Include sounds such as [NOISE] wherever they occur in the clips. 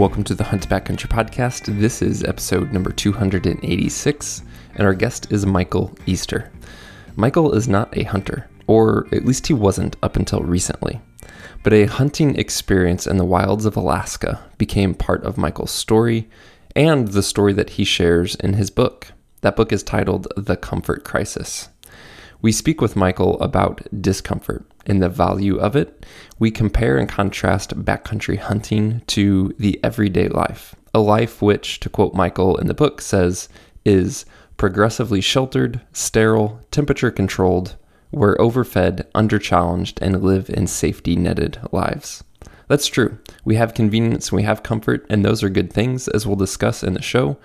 Welcome to the Hunt Backcountry Podcast. This is episode number 286, and our guest is Michael Easter. Michael is not a hunter, or at least he wasn't up until recently. But a hunting experience in the wilds of Alaska became part of Michael's story and the story that he shares in his book. That book is titled The Comfort Crisis. We speak with Michael about discomfort and the value of it. We compare and contrast backcountry hunting to the everyday life, a life which, to quote Michael in the book, says is progressively sheltered, sterile, temperature controlled, we're overfed, underchallenged, and live in safety netted lives. That's true. We have convenience, we have comfort, and those are good things, as we'll discuss in the show.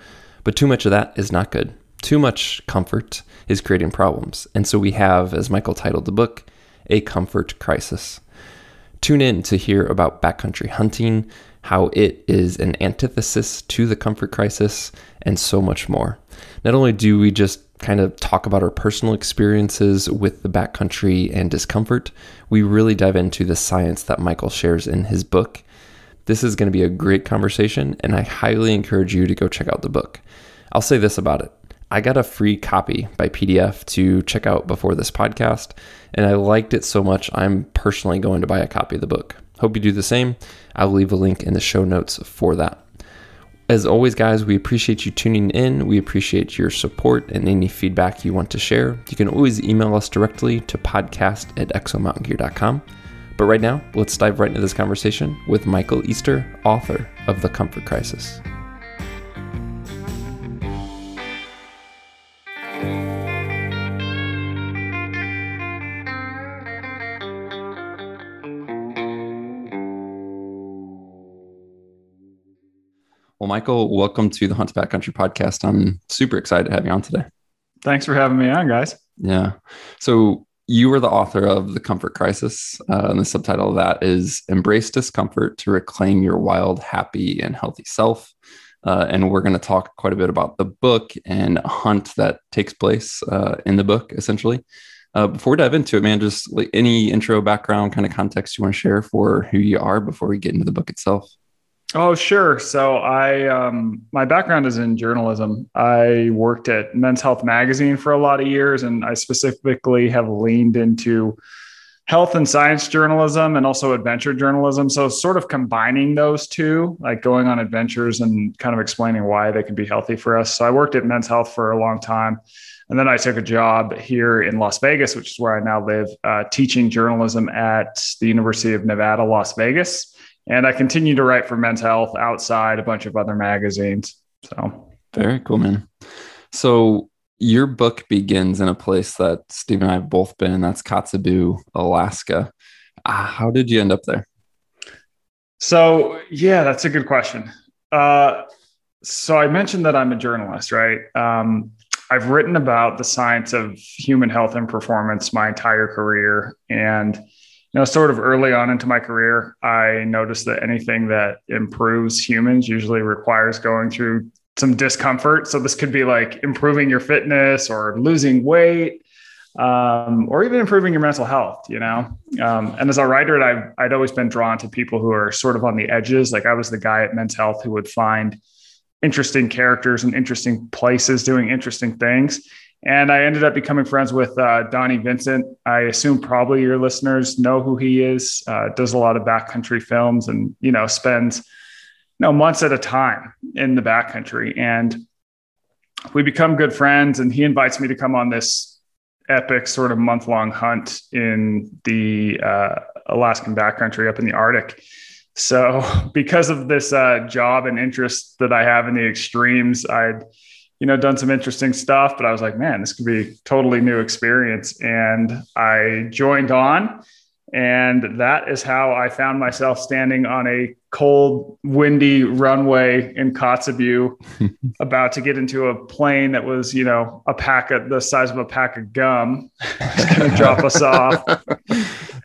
But too much of that is not good. Too much comfort is creating problems. And so we have, as Michael titled the book, a comfort crisis. Tune in to hear about backcountry hunting, how it is an antithesis to the comfort crisis, and so much more. Not only do we just kind of talk about our personal experiences with the backcountry and discomfort, we really dive into the science that Michael shares in his book. This is going to be a great conversation, and I highly encourage you to go check out the book. I'll say this about it I got a free copy by PDF to check out before this podcast, and I liked it so much I'm personally going to buy a copy of the book. Hope you do the same. I'll leave a link in the show notes for that. As always, guys, we appreciate you tuning in. We appreciate your support and any feedback you want to share. You can always email us directly to podcast at exomountaingear.com. But right now, let's dive right into this conversation with Michael Easter, author of The Comfort Crisis. Well, Michael, welcome to the Hunt Back Country podcast. I'm super excited to have you on today. Thanks for having me on, guys. Yeah. So you were the author of The Comfort Crisis, uh, and the subtitle of that is Embrace Discomfort to Reclaim Your Wild, Happy, and Healthy Self. Uh, and we're going to talk quite a bit about the book and a hunt that takes place uh, in the book, essentially. Uh, before we dive into it, man, just like any intro background kind of context you want to share for who you are before we get into the book itself. Oh, sure. So I um, my background is in journalism. I worked at Men's Health magazine for a lot of years, and I specifically have leaned into health and science journalism and also adventure journalism. So sort of combining those two, like going on adventures and kind of explaining why they can be healthy for us. So I worked at Men's Health for a long time. And then I took a job here in Las Vegas, which is where I now live, uh, teaching journalism at the University of Nevada, Las Vegas and I continue to write for Men's Health outside a bunch of other magazines. So very cool, man. So your book begins in a place that Steve and I have both been. That's Kotzebue, Alaska. Uh, how did you end up there? So yeah, that's a good question. Uh, so I mentioned that I'm a journalist, right? Um, I've written about the science of human health and performance my entire career, and know, sort of early on into my career, I noticed that anything that improves humans usually requires going through some discomfort. So this could be like improving your fitness or losing weight, um, or even improving your mental health. You know, um, and as a writer, I've I'd always been drawn to people who are sort of on the edges. Like I was the guy at Men's Health who would find interesting characters and interesting places doing interesting things. And I ended up becoming friends with uh, Donnie Vincent. I assume probably your listeners know who he is. Uh, does a lot of backcountry films, and you know spends you know months at a time in the backcountry. And we become good friends. And he invites me to come on this epic sort of month long hunt in the uh, Alaskan backcountry up in the Arctic. So [LAUGHS] because of this uh, job and interest that I have in the extremes, I'd you know, done some interesting stuff, but I was like, man, this could be totally new experience. And I joined on. And that is how I found myself standing on a cold, windy runway in Kotzebue, [LAUGHS] about to get into a plane that was, you know, a pack of the size of a pack of gum, [LAUGHS] going to drop us off.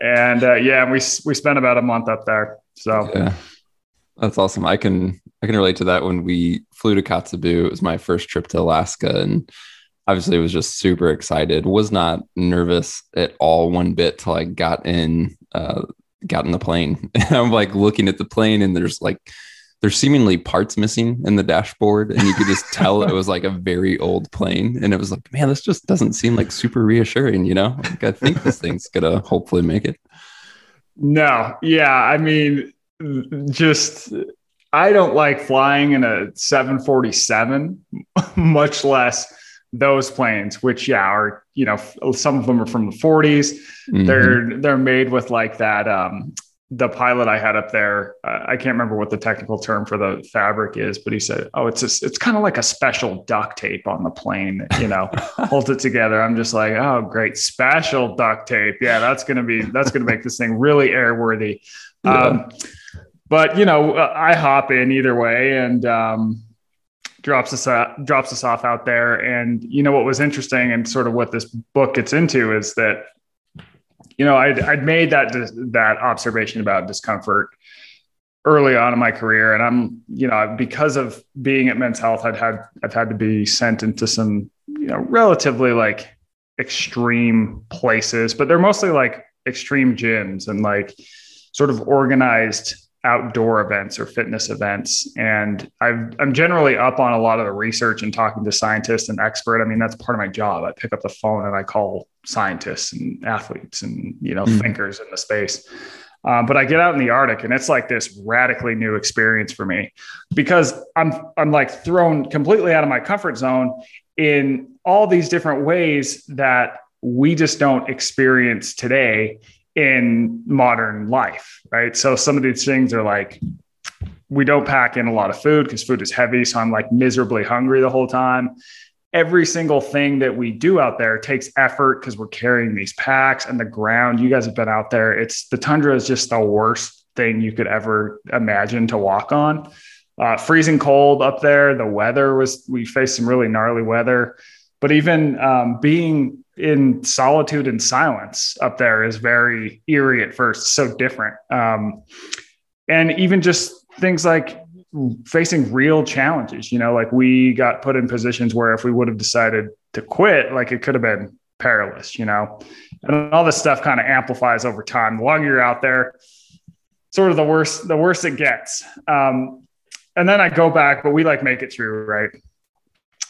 And uh, yeah, we we spent about a month up there. So yeah. That's awesome. I can I can relate to that. When we flew to Kotzebue, it was my first trip to Alaska, and obviously was just super excited. Was not nervous at all one bit till I got in uh, got in the plane. [LAUGHS] And I'm like looking at the plane, and there's like there's seemingly parts missing in the dashboard and you could just [LAUGHS] tell it was like a very old plane and it was like man this just doesn't seem like super reassuring you know like i think this thing's gonna hopefully make it no yeah i mean just i don't like flying in a 747 [LAUGHS] much less those planes which yeah are you know some of them are from the 40s mm-hmm. they're they're made with like that um the pilot I had up there, uh, I can't remember what the technical term for the fabric is, but he said, "Oh, it's a, it's kind of like a special duct tape on the plane, you know, [LAUGHS] holds it together." I'm just like, "Oh, great, special duct tape. Yeah, that's gonna be that's gonna make this thing really airworthy." Yeah. Um, but you know, uh, I hop in either way and um, drops us uh, drops us off out there. And you know what was interesting and sort of what this book gets into is that you know, I'd, I'd made that that observation about discomfort early on in my career, and I'm, you know, because of being at Men's Health, I'd had I've had to be sent into some, you know, relatively like extreme places, but they're mostly like extreme gyms and like sort of organized outdoor events or fitness events. And i am generally up on a lot of the research and talking to scientists and expert. I mean, that's part of my job. I pick up the phone and I call scientists and athletes and, you know, mm. thinkers in the space. Um, but I get out in the Arctic and it's like this radically new experience for me because I'm, I'm like thrown completely out of my comfort zone in all these different ways that we just don't experience today in modern life, right? So some of these things are like, we don't pack in a lot of food because food is heavy. So I'm like miserably hungry the whole time. Every single thing that we do out there takes effort because we're carrying these packs and the ground. You guys have been out there. It's the tundra is just the worst thing you could ever imagine to walk on. Uh, freezing cold up there. The weather was, we faced some really gnarly weather. But even um, being in solitude and silence up there is very eerie at first, so different. Um, and even just things like facing real challenges, you know, like we got put in positions where if we would have decided to quit, like it could have been perilous, you know, and all this stuff kind of amplifies over time. The longer you're out there, sort of the worse, the worse it gets. Um, and then I go back, but we like make it through, right?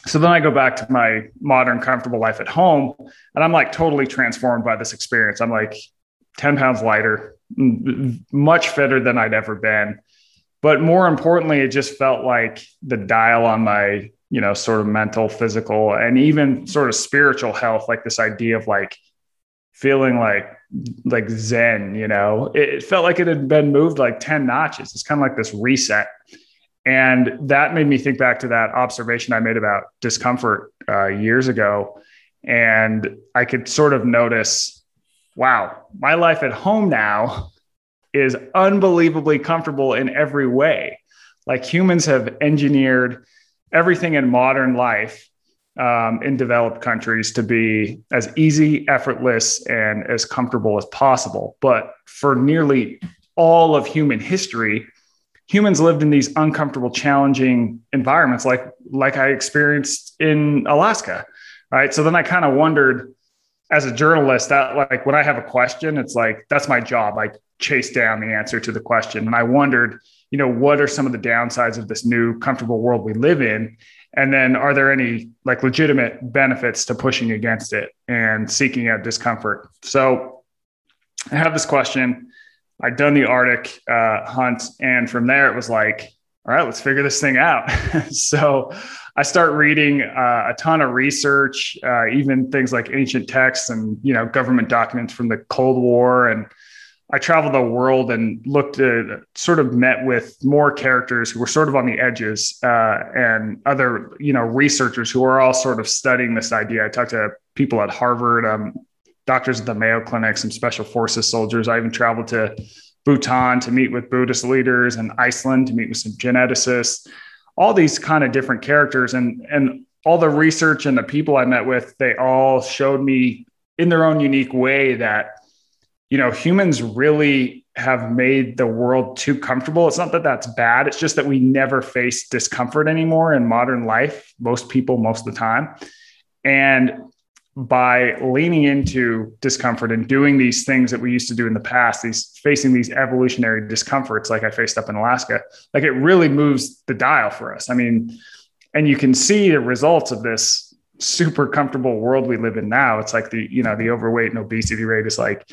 So then I go back to my modern, comfortable life at home, and I'm like totally transformed by this experience. I'm like 10 pounds lighter, much fitter than I'd ever been. But more importantly, it just felt like the dial on my, you know, sort of mental, physical, and even sort of spiritual health, like this idea of like feeling like like zen, you know, it, felt like it had been moved like 10 notches. It's kind of like this reset. And that made me think back to that observation I made about discomfort uh, years ago. And I could sort of notice, wow, my life at home now is unbelievably comfortable in every way. Like humans have engineered everything in modern life um, in developed countries to be as easy, effortless, and as comfortable as possible. But for nearly all of human history, humans lived in these uncomfortable, challenging environments, like like I experienced in Alaska. Right. So then I kind of wondered as a journalist that like when I have a question, it's like that's my job. I chase down the answer to the question. And I wondered, you know, what are some of the downsides of this new comfortable world we live in? And then are there any like legitimate benefits to pushing against it and seeking out discomfort? So I have this question I'd done the Arctic uh, hunt, and from there it was like, all right, let's figure this thing out. [LAUGHS] so I start reading uh, a ton of research, uh, even things like ancient texts and you know government documents from the Cold War, and I traveled the world and looked at sort of met with more characters who were sort of on the edges uh, and other you know researchers who are all sort of studying this idea. I talked to people at Harvard. Um, doctors at the Mayo Clinic, some special forces soldiers. I even traveled to Bhutan to meet with Buddhist leaders and Iceland to meet with some geneticists, all these kind of different characters. And, and all the research and the people I met with, they all showed me in their own unique way that, you know, humans really have made the world too comfortable. It's not that that's bad. It's just that we never face discomfort anymore in modern life, most people, most of the time. And by leaning into discomfort and doing these things that we used to do in the past, these facing these evolutionary discomforts, like I faced up in Alaska, like it really moves the dial for us. I mean, and you can see the results of this super comfortable world we live in now. It's like the, you know, the overweight and obesity rate is like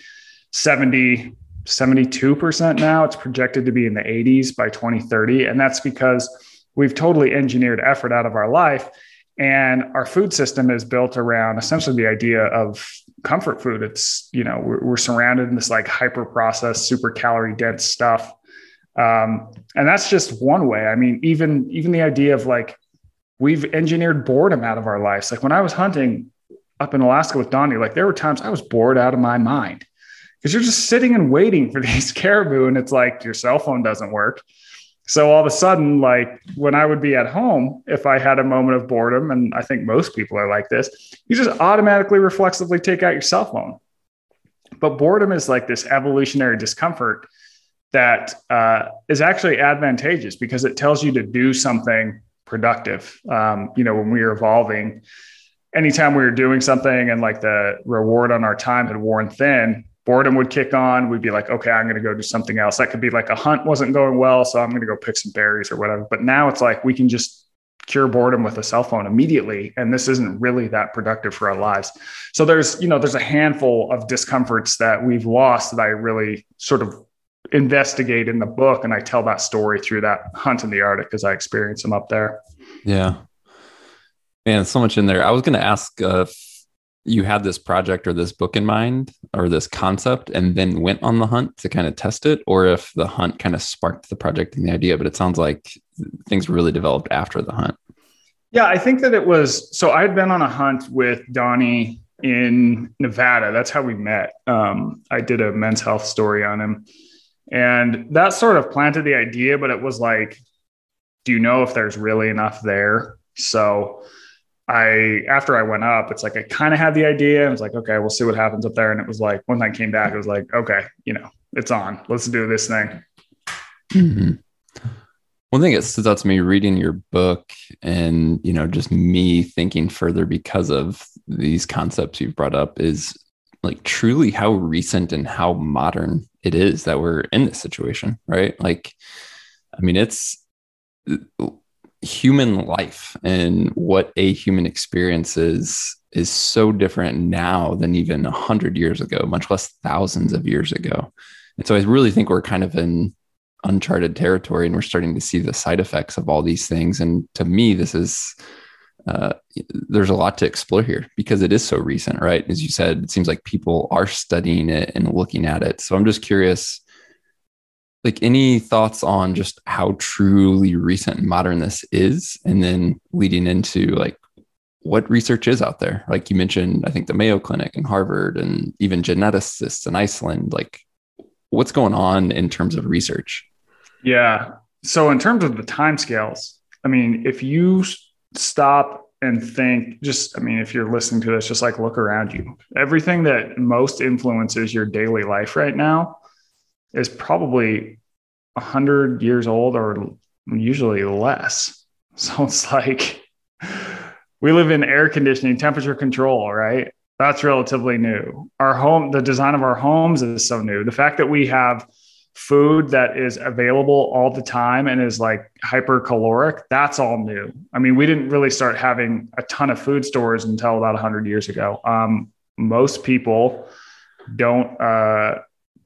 70, 72% now. It's projected to be in the 80s by 2030. And that's because we've totally engineered effort out of our life and our food system is built around essentially the idea of comfort food. It's, you know, we're, we're surrounded in this like hyper processed, super calorie dense stuff. Um, and that's just one way. I mean, even, even the idea of like, we've engineered boredom out of our lives. Like when I was hunting up in Alaska with Donnie, like there were times I was bored out of my mind because you're just sitting and waiting for [LAUGHS] these caribou and it's like your cell phone doesn't work so all of a sudden, like when I would be at home, if I had a moment of boredom, and I think most people are like this, you just automatically reflexively take out your cell phone. But boredom is like this evolutionary discomfort that uh, is actually advantageous because it tells you to do something productive. Um, you know, when we were evolving, anytime we were doing something and like the reward on our time had worn thin, boredom would kick on. We'd be like, okay, I'm going to go do something else. That could be like a hunt wasn't going well. So I'm going to go pick some berries or whatever. But now it's like we can just cure boredom with a cell phone immediately. And this isn't really that productive for our lives. So there's, you know, there's a handful of discomforts that we've lost that I really sort of investigate in the book. And I tell that story through that hunt in the Arctic because I experienced them up there. Yeah. Man, so much in there. I was going to ask uh, you had this project or this book in mind or this concept and then went on the hunt to kind of test it? Or if the hunt kind of sparked the project and the idea but it sounds like things really developed after the hunt. Yeah i think that it was so i had been on a hunt with donnie in nevada. That's how we met. Um, i did a men's health story on him. And that sort of planted the idea but it was like do you know if there's really enough there? So I after I went up, it's like I kind of had the idea. I was like, okay, we'll see what happens up there. And it was like when I came back, it was like, okay, you know, it's on. Let's do this thing. Mm-hmm. One thing that stood out to me reading your book, and you know, just me thinking further because of these concepts you've brought up, is like truly how recent and how modern it is that we're in this situation, right? Like, I mean, it's human life and what a human experience is is so different now than even a hundred years ago, much less thousands of years ago. And so I really think we're kind of in uncharted territory and we're starting to see the side effects of all these things. And to me, this is uh, there's a lot to explore here because it is so recent, right? As you said, it seems like people are studying it and looking at it. So I'm just curious like any thoughts on just how truly recent and modern this is? And then leading into like what research is out there? Like you mentioned i think the mayo clinic and harvard and even geneticists in iceland. Like what's going on in terms of research? Yeah. So in terms of the timescales i mean if you stop and think just i mean if you're listening to this just like look around you. Everything that most influences your daily life right now is probably 100 years old or usually less. [LAUGHS] So it's like we live in air conditioning, temperature control, right? That's relatively new. Our home, the design of our homes is so new. The fact that we have food that is available all the time and is like hypercaloric, that's all new. I mean, we didn't really start having a ton of food stores until about 100 years ago. Um, most people don't uh,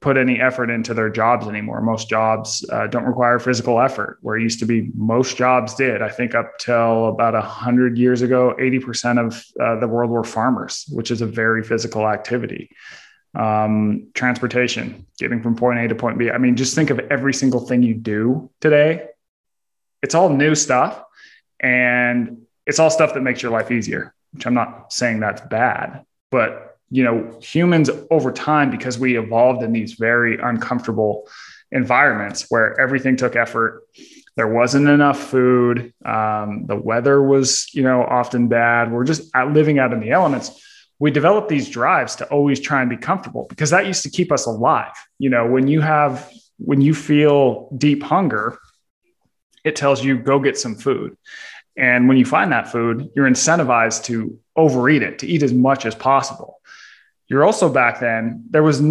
put any effort into their jobs anymore. Most jobs uh, don't require physical effort, where it used to be most jobs did. I think up till about 100 years ago, 80% of uh, the world were farmers, which is a very physical activity. Um, transportation, getting from point A to point B. I mean, just think of every single thing you do today. It's all new stuff and it's all stuff that makes your life easier, which I'm not saying that's bad, but you know, humans over time, because we evolved in these very uncomfortable environments where everything took effort. There wasn't enough food. Um, the weather was, you know, often bad. We're just living out in the elements. We developed these drives to always try and be comfortable because that used to keep us alive. You know, when you have, when you feel deep hunger, it tells you go get some food. And when you find that food, you're incentivized to overeat it, to eat as much as possible. You're also back then, there was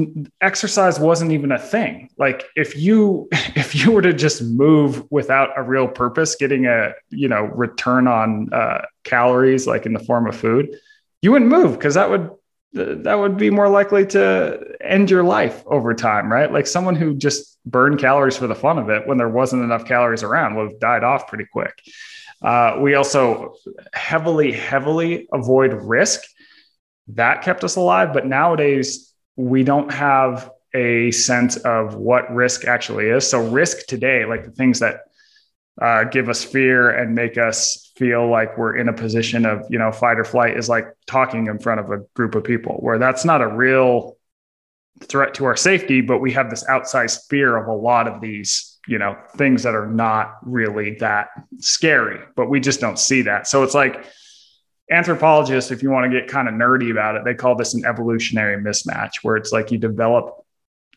exercise wasn't even a thing. Like if you [LAUGHS] if you were to just move without a real purpose, getting a you know return on uh, calories like in the form of food, you wouldn't move because that would that would be more likely to end your life over time, right? Like someone who just burned calories for the fun of it when there wasn't enough calories around would have died off pretty quick. Uh, we also heavily, heavily avoid risk. That kept us alive. But nowadays, we don't have a sense of what risk actually is. So, risk today, like the things that uh, give us fear and make us feel like we're in a position of you know fight or flight is like talking in front of a group of people where that's not a real threat to our safety but we have this outsized fear of a lot of these you know things that are not really that scary but we just don't see that so it's like anthropologists if you want to get kind of nerdy about it they call this an evolutionary mismatch where it's like you develop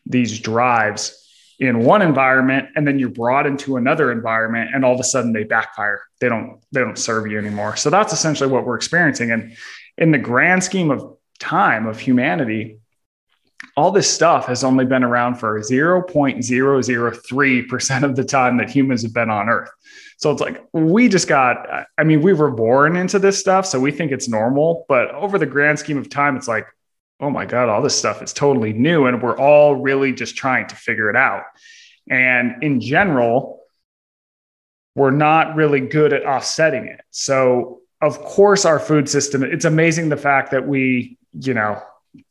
these drives in one environment and then you're brought into another environment and all of a sudden they backfire. They don't they don't serve you anymore. So that's essentially what we're experiencing. And in the grand scheme of time of humanity all this stuff has only been around for 0.003% of the time that humans have been on earth so it's like we just got i mean we were born into this stuff so we think it's normal but over the grand scheme of time it's like oh my God, all this stuff is totally new. And we're all really just trying to figure it out. And in general, we're not really good at offsetting it. So, of course, our food system, it's amazing the fact that we, you know,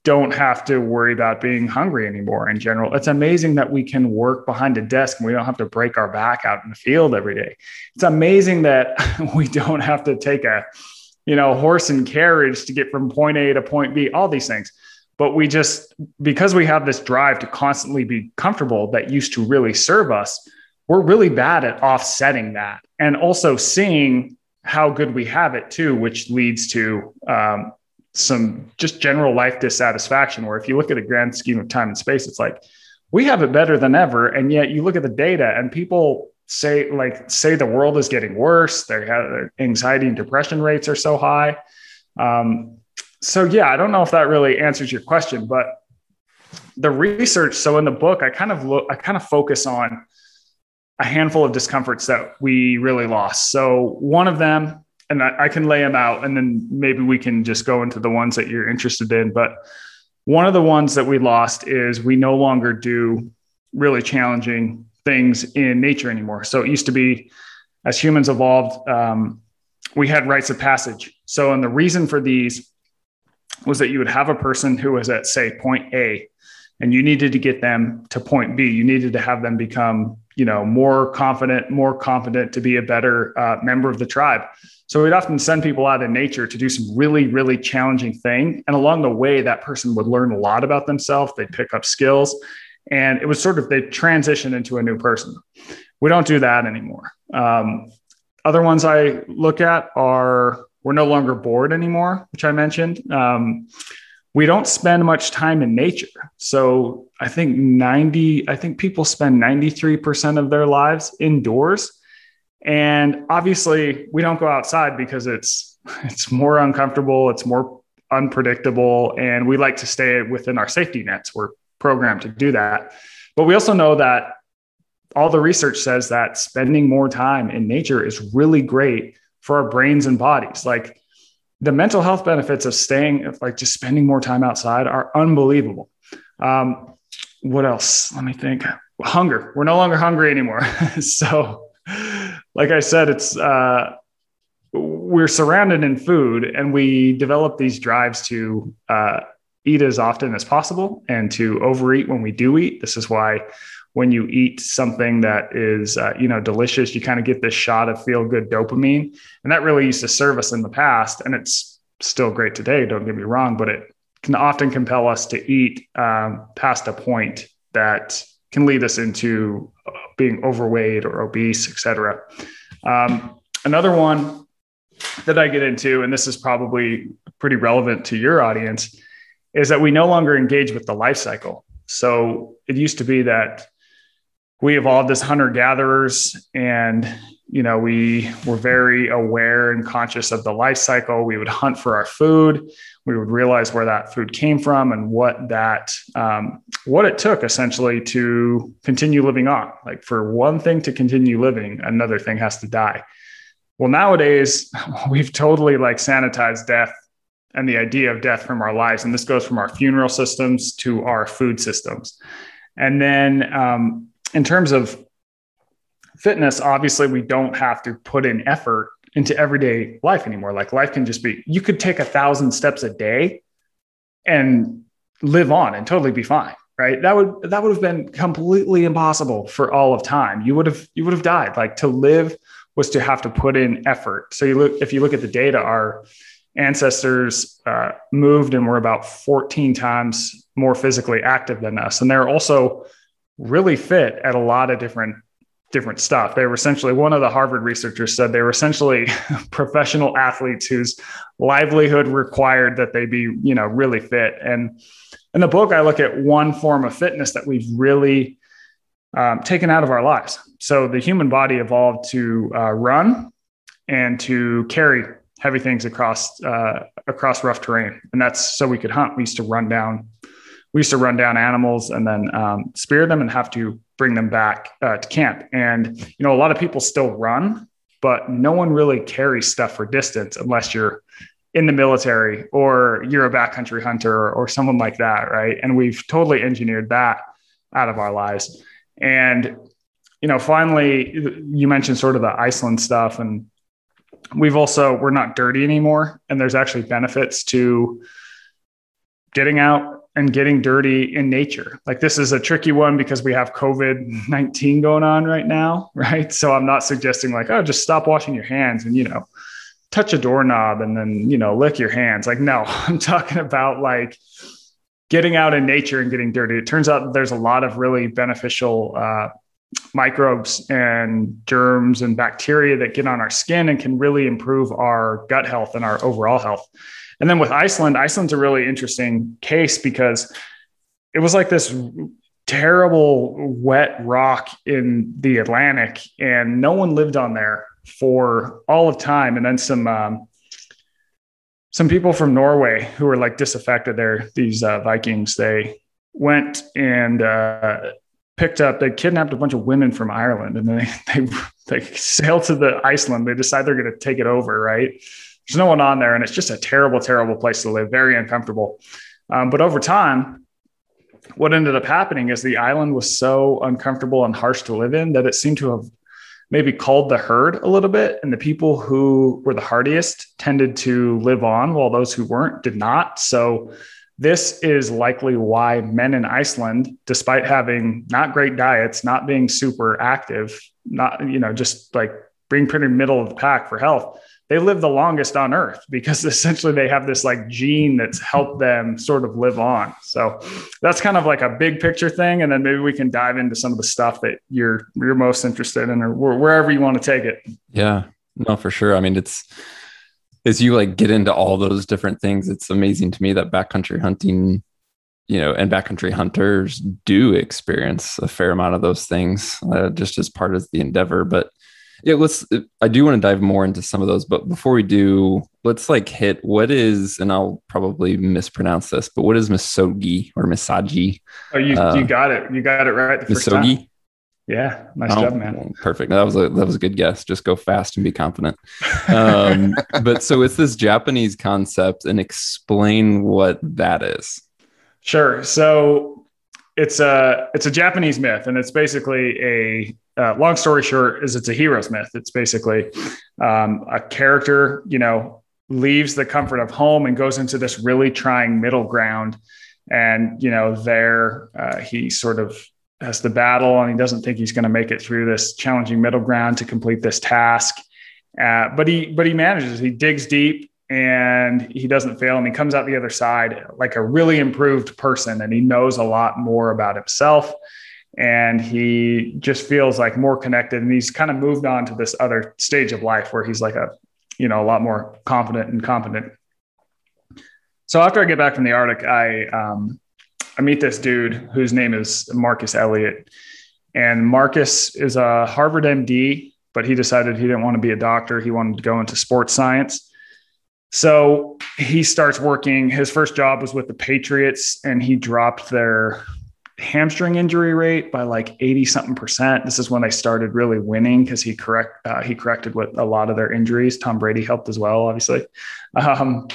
don't have to worry about being hungry anymore in general. It's amazing that we can work behind a desk and we don't have to break our back out in the field every day. It's amazing that [LAUGHS] we don't have to take a you know, horse and carriage to get from point A to point B, all these things. But we just, because we have this drive to constantly be comfortable that used to really serve us, we're really bad at offsetting that and also seeing how good we have it too, which leads to um, some just general life dissatisfaction. Where if you look at a grand scheme of time and space, it's like we have it better than ever. And yet you look at the data and people say like say the world is getting worse their anxiety and depression rates are so high um, so yeah i don't know if that really answers your question but the research so in the book i kind of look i kind of focus on a handful of discomforts that we really lost so one of them and I, I can lay them out and then maybe we can just go into the ones that you're interested in but one of the ones that we lost is we no longer do really challenging things in nature anymore. So it used to be, as humans evolved, um, we had rites of passage. So, and the reason for these was that you would have a person who was at, say, point A, and you needed to get them to point B. You needed to have them become, you know, more confident, more confident to be a better uh, member of the tribe. So we'd often send people out in nature to do some really, really challenging thing. And along the way, that person would learn a lot about themselves. They'd pick up skills and it was sort of they transitioned into a new person. We don't do that anymore. Um, other ones I look at are we're no longer bored anymore, which I mentioned. Um, we don't spend much time in nature. So I think 90, I think people spend 93% of their lives indoors. And obviously we don't go outside because it's [LAUGHS] it's more uncomfortable, it's more unpredictable, and we like to stay within our safety nets. We're programmed to do that. But we also know that all the research says that spending more time in nature is really great for our brains and bodies. Like the mental health benefits of staying, like just spending more time outside are unbelievable. Um, what else? Let me think. Hunger. We're no longer hungry anymore. [LAUGHS] so, like I said, it's, uh, we're surrounded in food and we develop these drives to uh, eat as often as possible and to overeat when we do eat. This is why when you eat something that is uh, you know delicious, you kind of get this shot of feel good dopamine, and that really used to serve us in the past, and it's still great today. Don't get me wrong, but it can often compel us to eat um, past a point that can lead us into uh, being overweight or obese, etc. Um, another one that I get into, and this is probably pretty relevant to your audience, is that we no longer engage with the life cycle. So it used to be that we evolved as hunter gatherers and you know we were very aware and conscious of the life cycle. We would hunt for our food. We would realize where that food came from and what that um, what it took essentially to continue living on. Like for one thing to continue living another thing has to die. Well nowadays [LAUGHS] we've totally like sanitized death and the idea of death from our lives. And this goes from our funeral systems to our food systems. And then um, in terms of fitness, obviously we don't have to put in effort into everyday life anymore. Like life can just be, you could take a thousand steps a day and live on and totally be fine. Right. That would, that would have been completely impossible for all of time. You would have, you would have died. Like to live was to have to put in effort. So you look, if you look at the data, our ancestors uh, moved and were about 14 times more physically active than us. And they're also really fit at a lot of different different stuff. They were essentially one of the Harvard researchers said they were essentially [LAUGHS] professional athletes whose livelihood required that they be, you know, really fit. And in the book, I look at one form of fitness that we've really um, taken out of our lives. So the human body evolved to uh, run and to carry heavy things across uh, across rough terrain, and that's so we could hunt. We used to run down we used to run down animals and then um, spear them and have to bring them back uh, to camp. And you know, a lot of people still run, but no one really carries stuff for distance unless you're in the military or you're a backcountry hunter or someone like that, right? And we've totally engineered that out of our lives. And you know, finally, you mentioned sort of the Iceland stuff, and we've also we're not dirty anymore, and there's actually benefits to getting out and getting dirty in nature. Like this is a tricky one because we have COVID 19 going on right now, [LAUGHS] right? So I'm not suggesting like, oh, just stop washing your hands and, you know, touch a doorknob and then, you know, lick your hands. Like, no, [LAUGHS] I'm talking about like getting out in nature and getting dirty. It turns out there's a lot of really beneficial uh, microbes and germs and bacteria that get on our skin and can really improve our gut health and our overall health. And then with Iceland, Iceland's a really interesting case because it was like this terrible wet rock in the Atlantic, and no one lived on there for all of time. And then some um, some people from Norway who were like disaffected there, these uh, Vikings, they went and uh, picked up, they kidnapped a bunch of women from Ireland and then they, they, [LAUGHS] they sailed to the Iceland. They decide they're going to take it over, right? There's no one on there, and it's just a terrible, terrible place to live, very uncomfortable. Um, but over time, what ended up happening is the island was so uncomfortable and harsh to live in that it seemed to have maybe called the herd a little bit. And the people who were the hardiest tended to live on, while those who weren't did not. So, this is likely why men in Iceland, despite having not great diets, not being super active, not, you know, just like being pretty middle of the pack for health, they live the longest on earth because [LAUGHS] essentially they have this like gene that's helped them sort of live on. So that's kind of like a big picture thing. And then maybe we can dive into some of the stuff that you're, you're most interested in or wherever you want to take it. Yeah, no, for sure. I mean, it's, as you like get into all those different things, it's amazing to me that backcountry hunting, you know, and backcountry hunters do experience a fair amount of those things uh, just as part of the endeavor. But yeah let's i do want to dive more into some of those but before we do let's like hit what is and i'll probably mispronounce this but what is misogi or misagi oh you, uh, you got it. You got it right the first misogi? time. Yeah nice oh, job man. perfect. That was a that was a good guess. Just go fast and be confident. Um, [LAUGHS] but so it's this japanese concept and explain what that is. Sure. So it's a it's a Japanese myth, and it's basically a uh, long story short is it's a hero's myth. It's basically um, a character, you know, leaves the comfort of home and goes into this really trying middle ground, and you know, there uh, he sort of has the battle, and he doesn't think he's going to make it through this challenging middle ground to complete this task. Uh, but he but he manages. He digs deep and he doesn't fail and he comes out the other side like a really improved person and he knows a lot more about himself and he just feels like more connected and he's kind of moved on to this other stage of life where he's like a you know a lot more confident and competent so after i get back from the arctic i um, i meet this dude whose name is marcus elliott And Marcus is a Harvard MD, but he decided he didn't want to be a doctor. He wanted to go into sports science. So he starts working. His first job was with the Patriots, and he dropped their hamstring injury rate by like 80 something percent. This is when they started really winning because he correct uh, he corrected with a lot of their injuries. Tom Brady helped as well, obviously. Um,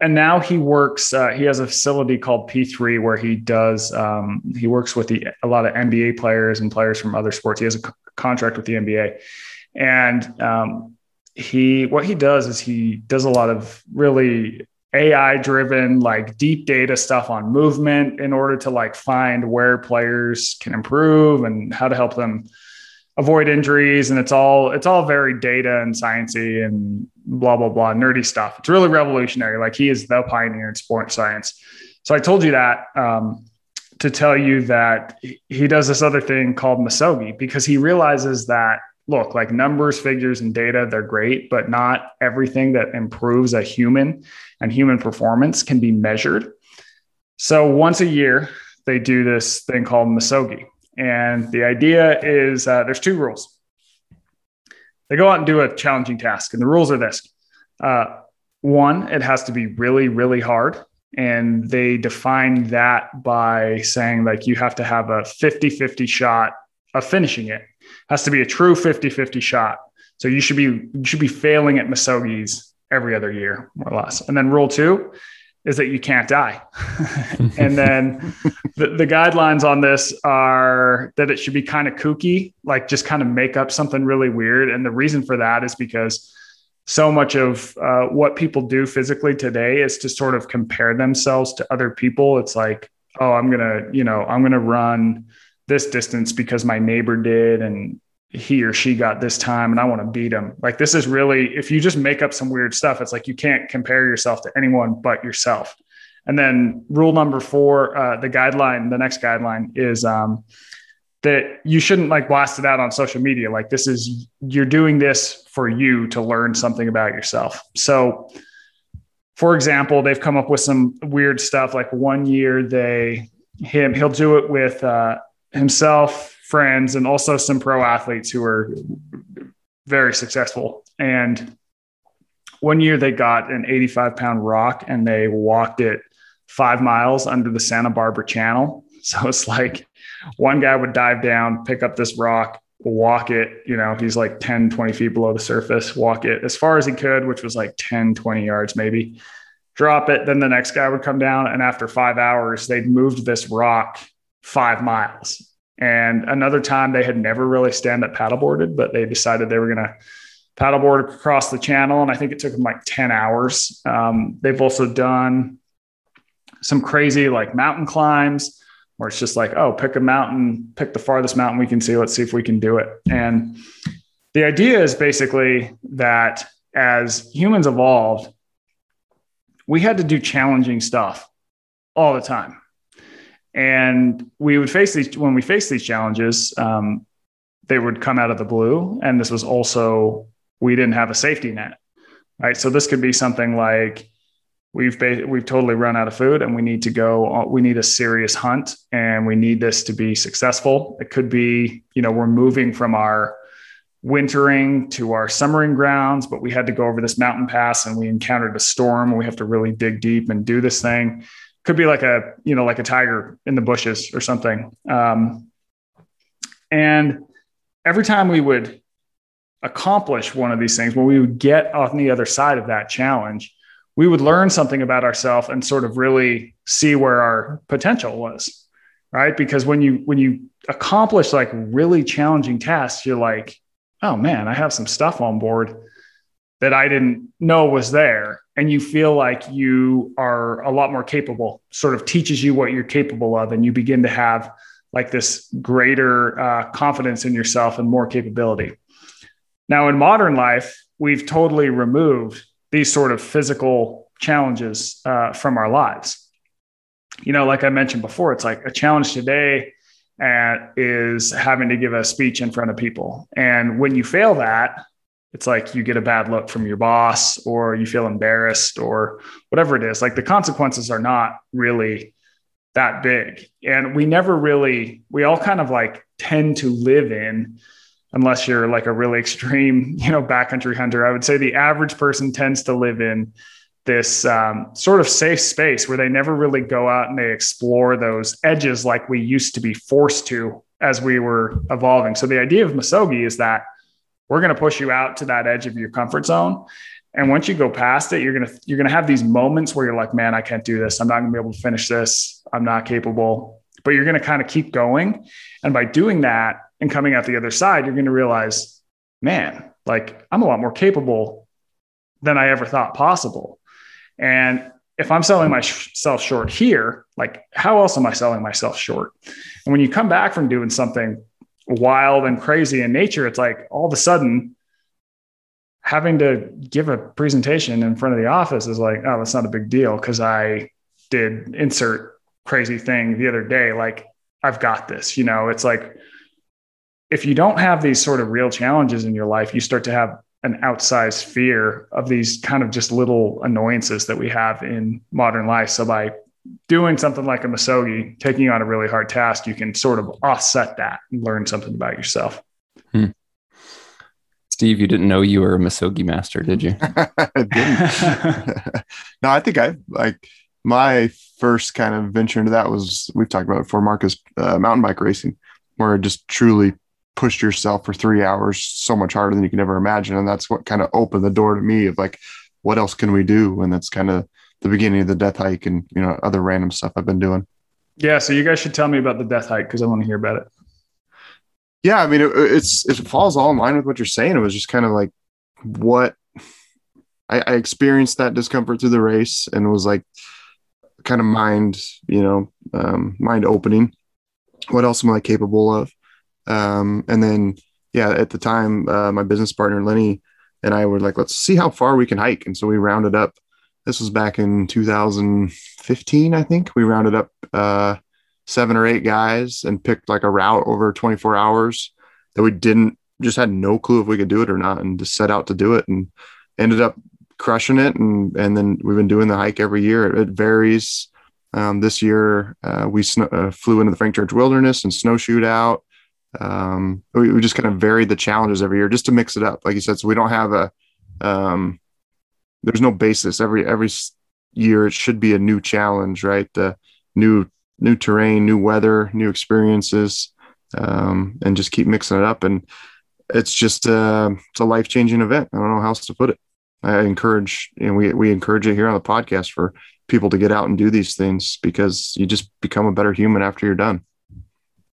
and now he works. Uh, he has a facility called P3 where he does. Um, he works with the a lot of NBA players and players from other sports. He has a c- contract with the NBA, and um, he what he does is he does a lot of really AI driven, like deep data stuff on movement in order to like find where players can improve and how to help them avoid injuries. And it's all it's all very data and sciencey and blah blah blah nerdy stuff. It's really revolutionary. Like he is the pioneer in sports science. So I told you that um, to tell you that he does this other thing called Misogi because he realizes that look like numbers figures and data they're great but not everything that improves a human and human performance can be measured. So once a year they do this thing called misogi and the idea is uh, there's two rules. They go out and do a challenging task and the rules are this. Uh, one it has to be really really hard and they define that by saying like you have to have a 50-50 shot of finishing it. Has to be a true 50-50 shot. So you should be you should be failing at Misogis every other year, more or less. And then rule two is that you can't die. [LAUGHS] and then the, the, guidelines on this are that it should be kind of kooky, like just kind of make up something really weird. And the reason for that is because so much of uh, what people do physically today is to sort of compare themselves to other people. It's like, oh, I'm going to, you know, I'm going to run this distance because my neighbor did and he or she got this time and I want to beat him. Like this is really if you just make up some weird stuff, it's like you can't compare yourself to anyone but yourself. And then rule number four, uh, the guideline, the next guideline is um, that you shouldn't like blast it out on social media. Like this is you're doing this for you to learn something about yourself. So, for example, they've come up with some weird stuff. Like one year, they him he'll do it with uh, himself, friends, and also some pro athletes who were very successful. And one year they got an 85 pound rock and they walked it five miles under the Santa Barbara Channel. [LAUGHS] So it's like one guy would dive down, pick up this rock, walk it, you know, he's like 10, 20 feet below the surface, walk it as far as he could, which was like 10, 20 yards maybe, drop it. Then the next guy would come down. And after five hours, they'd moved this rock five miles. And another time they had never really stand up paddleboarded, but they decided they were going to paddleboard across the channel. And I think it took them like 10 hours. Um, they've also done some crazy like mountain climbs where it's just like, oh, pick a mountain, pick the farthest mountain we can see. Let's see if we can do it. And the idea is basically that as humans evolved, we had to do challenging stuff all the time and we would face these when we face these challenges um, they would come out of the blue. And this was also we didn't have a safety net right? So this could be something like we've we've totally run out of food and we need to go we need a serious hunt and we need this to be successful. It could be you know we're moving from our wintering to our summering grounds but we had to go over this mountain pass and we encountered a storm and we have to really dig deep and do this thing could be like a you know like a tiger in the bushes or something. Um, and every time we would accomplish one of these things when we would get on the other side of that challenge we would learn something about ourselves and sort of really see where our potential was right? Because when you when you accomplish like really challenging tasks you're like oh man i have some stuff on board that i didn't know was there and you feel like you are a lot more capable, sort of teaches you what you're capable of, and you begin to have like this greater uh, confidence in yourself and more capability. Now, in modern life, we've totally removed these sort of physical challenges uh, from our lives. You know, like I mentioned before, it's like a challenge today uh, is having to give a speech in front of people. And when you fail that, it's like you get a bad look from your boss or you feel embarrassed or whatever it is like the consequences are not really that big. And we never really, we all kind of like tend to live in, unless you're like a really extreme, [LAUGHS] you know, backcountry hunter. I would say the average person tends to live in this um, sort of safe space where they never really go out and they explore those edges like we used to be forced to as we were evolving. So the idea of misogi is that we're going to push you out to that edge of your comfort zone. And once you go past it, you're going to, you're going to have these moments where you're like, man, I can't do this. I'm not going to be able to finish this. I'm not capable, but you're going to kind of keep going. And by doing that and coming out the other side, you're going to realize, man, like I'm a lot more capable than I ever thought possible. And if I'm selling myself short here, like how else am I selling myself short? And when you come back from doing something wild and crazy in nature, it's like all of a sudden having to give a presentation in front of the office is like, oh, that's not a big deal because I did insert crazy thing the other day. Like I've got this, you know, it's like if you don't have these sort of real challenges in your life, you start to have an outsized fear of these kind of just little annoyances that we have in modern life. So by doing something like a misogi, taking on a really hard task, you can sort of offset that and learn something about yourself. Hmm. Steve, you didn't know you were a misogi master, did you? [LAUGHS] I didn't. [LAUGHS] no, I think I like my first kind of venture into that was we've talked about it before, Marcus, uh, mountain bike racing, where just truly pushed yourself for three hours so much harder than you can ever imagine. And that's what kind of opened the door to me of like, what else can we do? And that's kind of the beginning of the death hike and, you know, other random stuff I've been doing. Yeah. So you guys should tell me about the death hike because I want to hear about it. Yeah. I mean, it, it's, it falls all in line with what you're saying. It was just kind of like what I, I experienced that discomfort through the race and was like, kind of mind, you know, um, mind opening. What else am I capable of? Um, and then, yeah, at the time, uh, my business partner Lenny and I were like, let's see how far we can hike. And so we rounded up. This was back in 2015, I think. We rounded up uh, seven or eight guys and picked like a route over 24 hours that we didn't just had no clue if we could do it or not, and just set out to do it and ended up crushing it. And and then we've been doing the hike every year. It, varies. Um, this year, uh, we sn- uh, flew into the Frank Church Wilderness and snowshoed out um, we, we, just kind of varied the challenges every year just to mix it up like you said so we don't have a um, there's no basis. Every every year it should be a new challenge right? The new new terrain new weather new experiences um, and just keep mixing it up. And it's just uh, it's a life-changing event. I don't know how else to put it. I encourage and you know, we, we encourage it here on the podcast for people to get out and do these things because you just become a better human after you're done.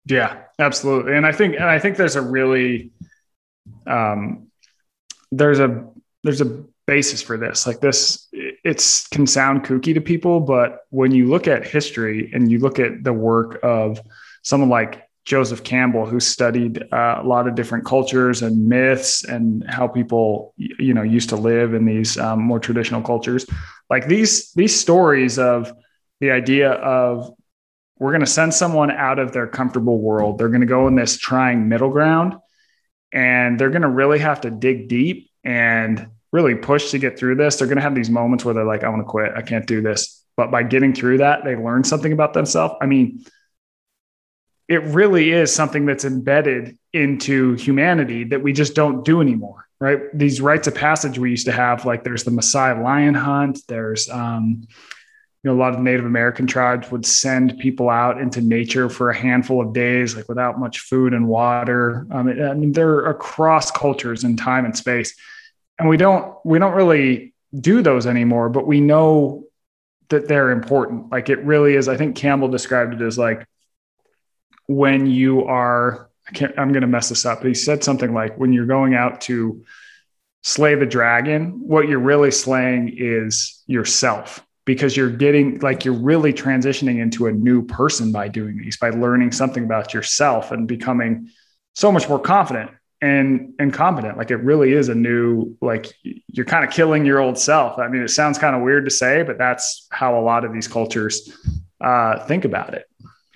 Yeah, absolutely. And I think and I think there's a really um there's a there's a basis for this. Like this it's can sound kooky to people, but when you look at history and you look at the work of someone like Joseph Campbell, who studied uh, a lot of different cultures and myths and how people, you know, used to live in these um, more traditional cultures. Like these these stories of the idea of we're going to send someone out of their comfortable world. They're going to go in this trying middle ground and they're going to really have to dig deep and really push to get through this. They're going to have these moments where they're like, I want to quit. I can't do this. But by getting through that, they learn something about themselves. I mean, it really is something that's embedded into humanity that we just don't do anymore, right? These rites of passage we used to have, like there's the Maasai lion hunt, there's, um, you know, a lot of Native American tribes would send people out into nature for a handful of days, like without much food and water. Um, I mean, they're across cultures and time and space, and we don't we don't really do those anymore. But we know that they're important. Like it really is. I think Campbell described it as like when you are. I can't. I'm going to mess this up. But he said something like when you're going out to slay the dragon, what you're really slaying is yourself because you're getting like you're really transitioning into a new person by doing these by learning something about yourself and becoming so much more confident and and competent like it really is a new like you're kind of killing your old self i mean it sounds kind of weird to say but that's how a lot of these cultures uh, think about it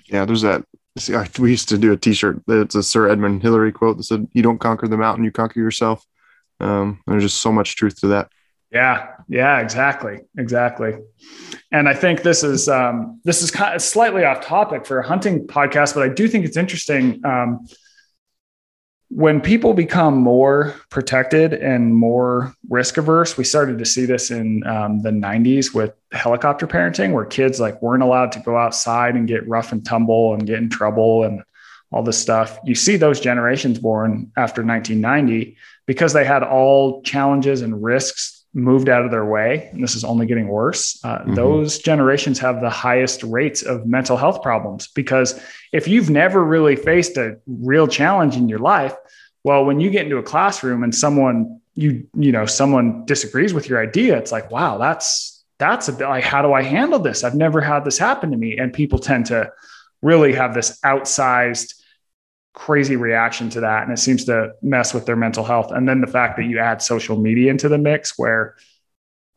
yeah there's that see, we used to do a t-shirt it's a sir edmund hillary quote that said you don't conquer the mountain you conquer yourself um, there's just so much truth to that Yeah, yeah, exactly, exactly. And I think this is um, this is kind of slightly off topic for a hunting podcast, but I do think it's interesting. Um, when people become more protected and more risk averse, we started to see this in um, the 90s with helicopter parenting, where kids like weren't allowed to go outside and get rough and tumble and get in trouble and all this stuff. You see those generations born after 1990 because they had all challenges and risks moved out of their way, and this is only getting worse, uh, mm-hmm. those generations have the highest rates of mental health problems. Because if you've never really faced a real challenge in your life, well, when you get into a classroom and someone you you know someone disagrees with your idea, it's like, wow, that's that's a bit like how do I handle this? I've never had this happen to me, and people tend to really have this outsized crazy reaction to that and it seems to mess with their mental health. And then the fact that you add social media into the mix where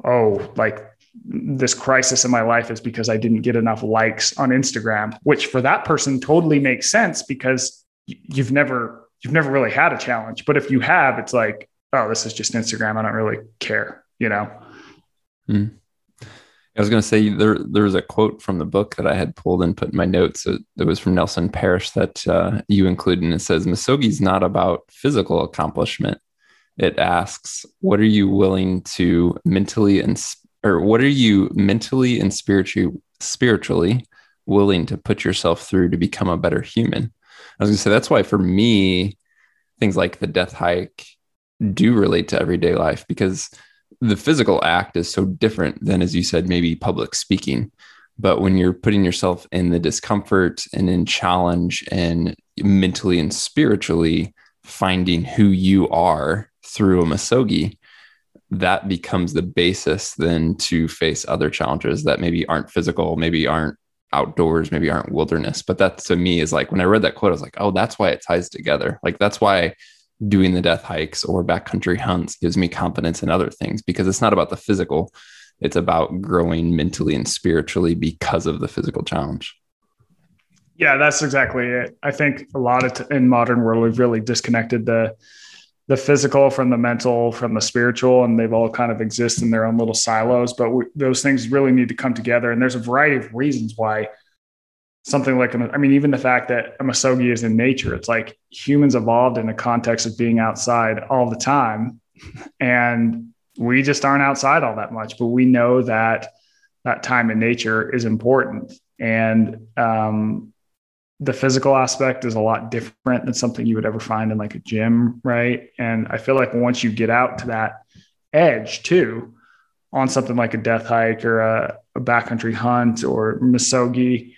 oh like this crisis in my life is because I didn't get enough likes on Instagram which for that person totally makes sense because you've never you've never really had a challenge. But if you have it's like oh this is just Instagram. I don't really care you know? Mm. I was going to say there there was a quote from the book that I had pulled and put in my notes. It, it was from Nelson Parrish that uh, you included, and it says Misogi is not about physical accomplishment. It asks, "What are you willing to mentally and or what are you mentally and spiritually spiritually willing to put yourself through to become a better human?" I was going to say that's why for me, things like the death hike do relate to everyday life because the physical act is so different than, as you said, maybe public speaking. But when you're putting yourself in the discomfort and in challenge and mentally and spiritually finding who you are through a misogi, that becomes the basis then to face other challenges that maybe aren't physical, maybe aren't outdoors, maybe aren't wilderness. But that to me is like when I read that quote, I was like, oh, that's why it ties together. Like that's why doing the death hikes or backcountry hunts gives me confidence in other things because it's not about the physical. It's about growing mentally and spiritually because of the physical challenge. Yeah that's exactly it. I think a lot of t- in modern world we've really disconnected the the physical from the mental from the spiritual and they've all kind of exist in their own little silos but we, those things really need to come together. And there's a variety of reasons why something like I mean, even the fact that a Misogi is in nature, it's like humans evolved in the context of being outside all the time. And we just aren't outside all that much, but we know that that time in nature is important. And um, the physical aspect is a lot different than something you would ever find in like a gym, right? And I feel like once you get out to that edge too, on something like a death hike or a, a backcountry hunt or Misogi,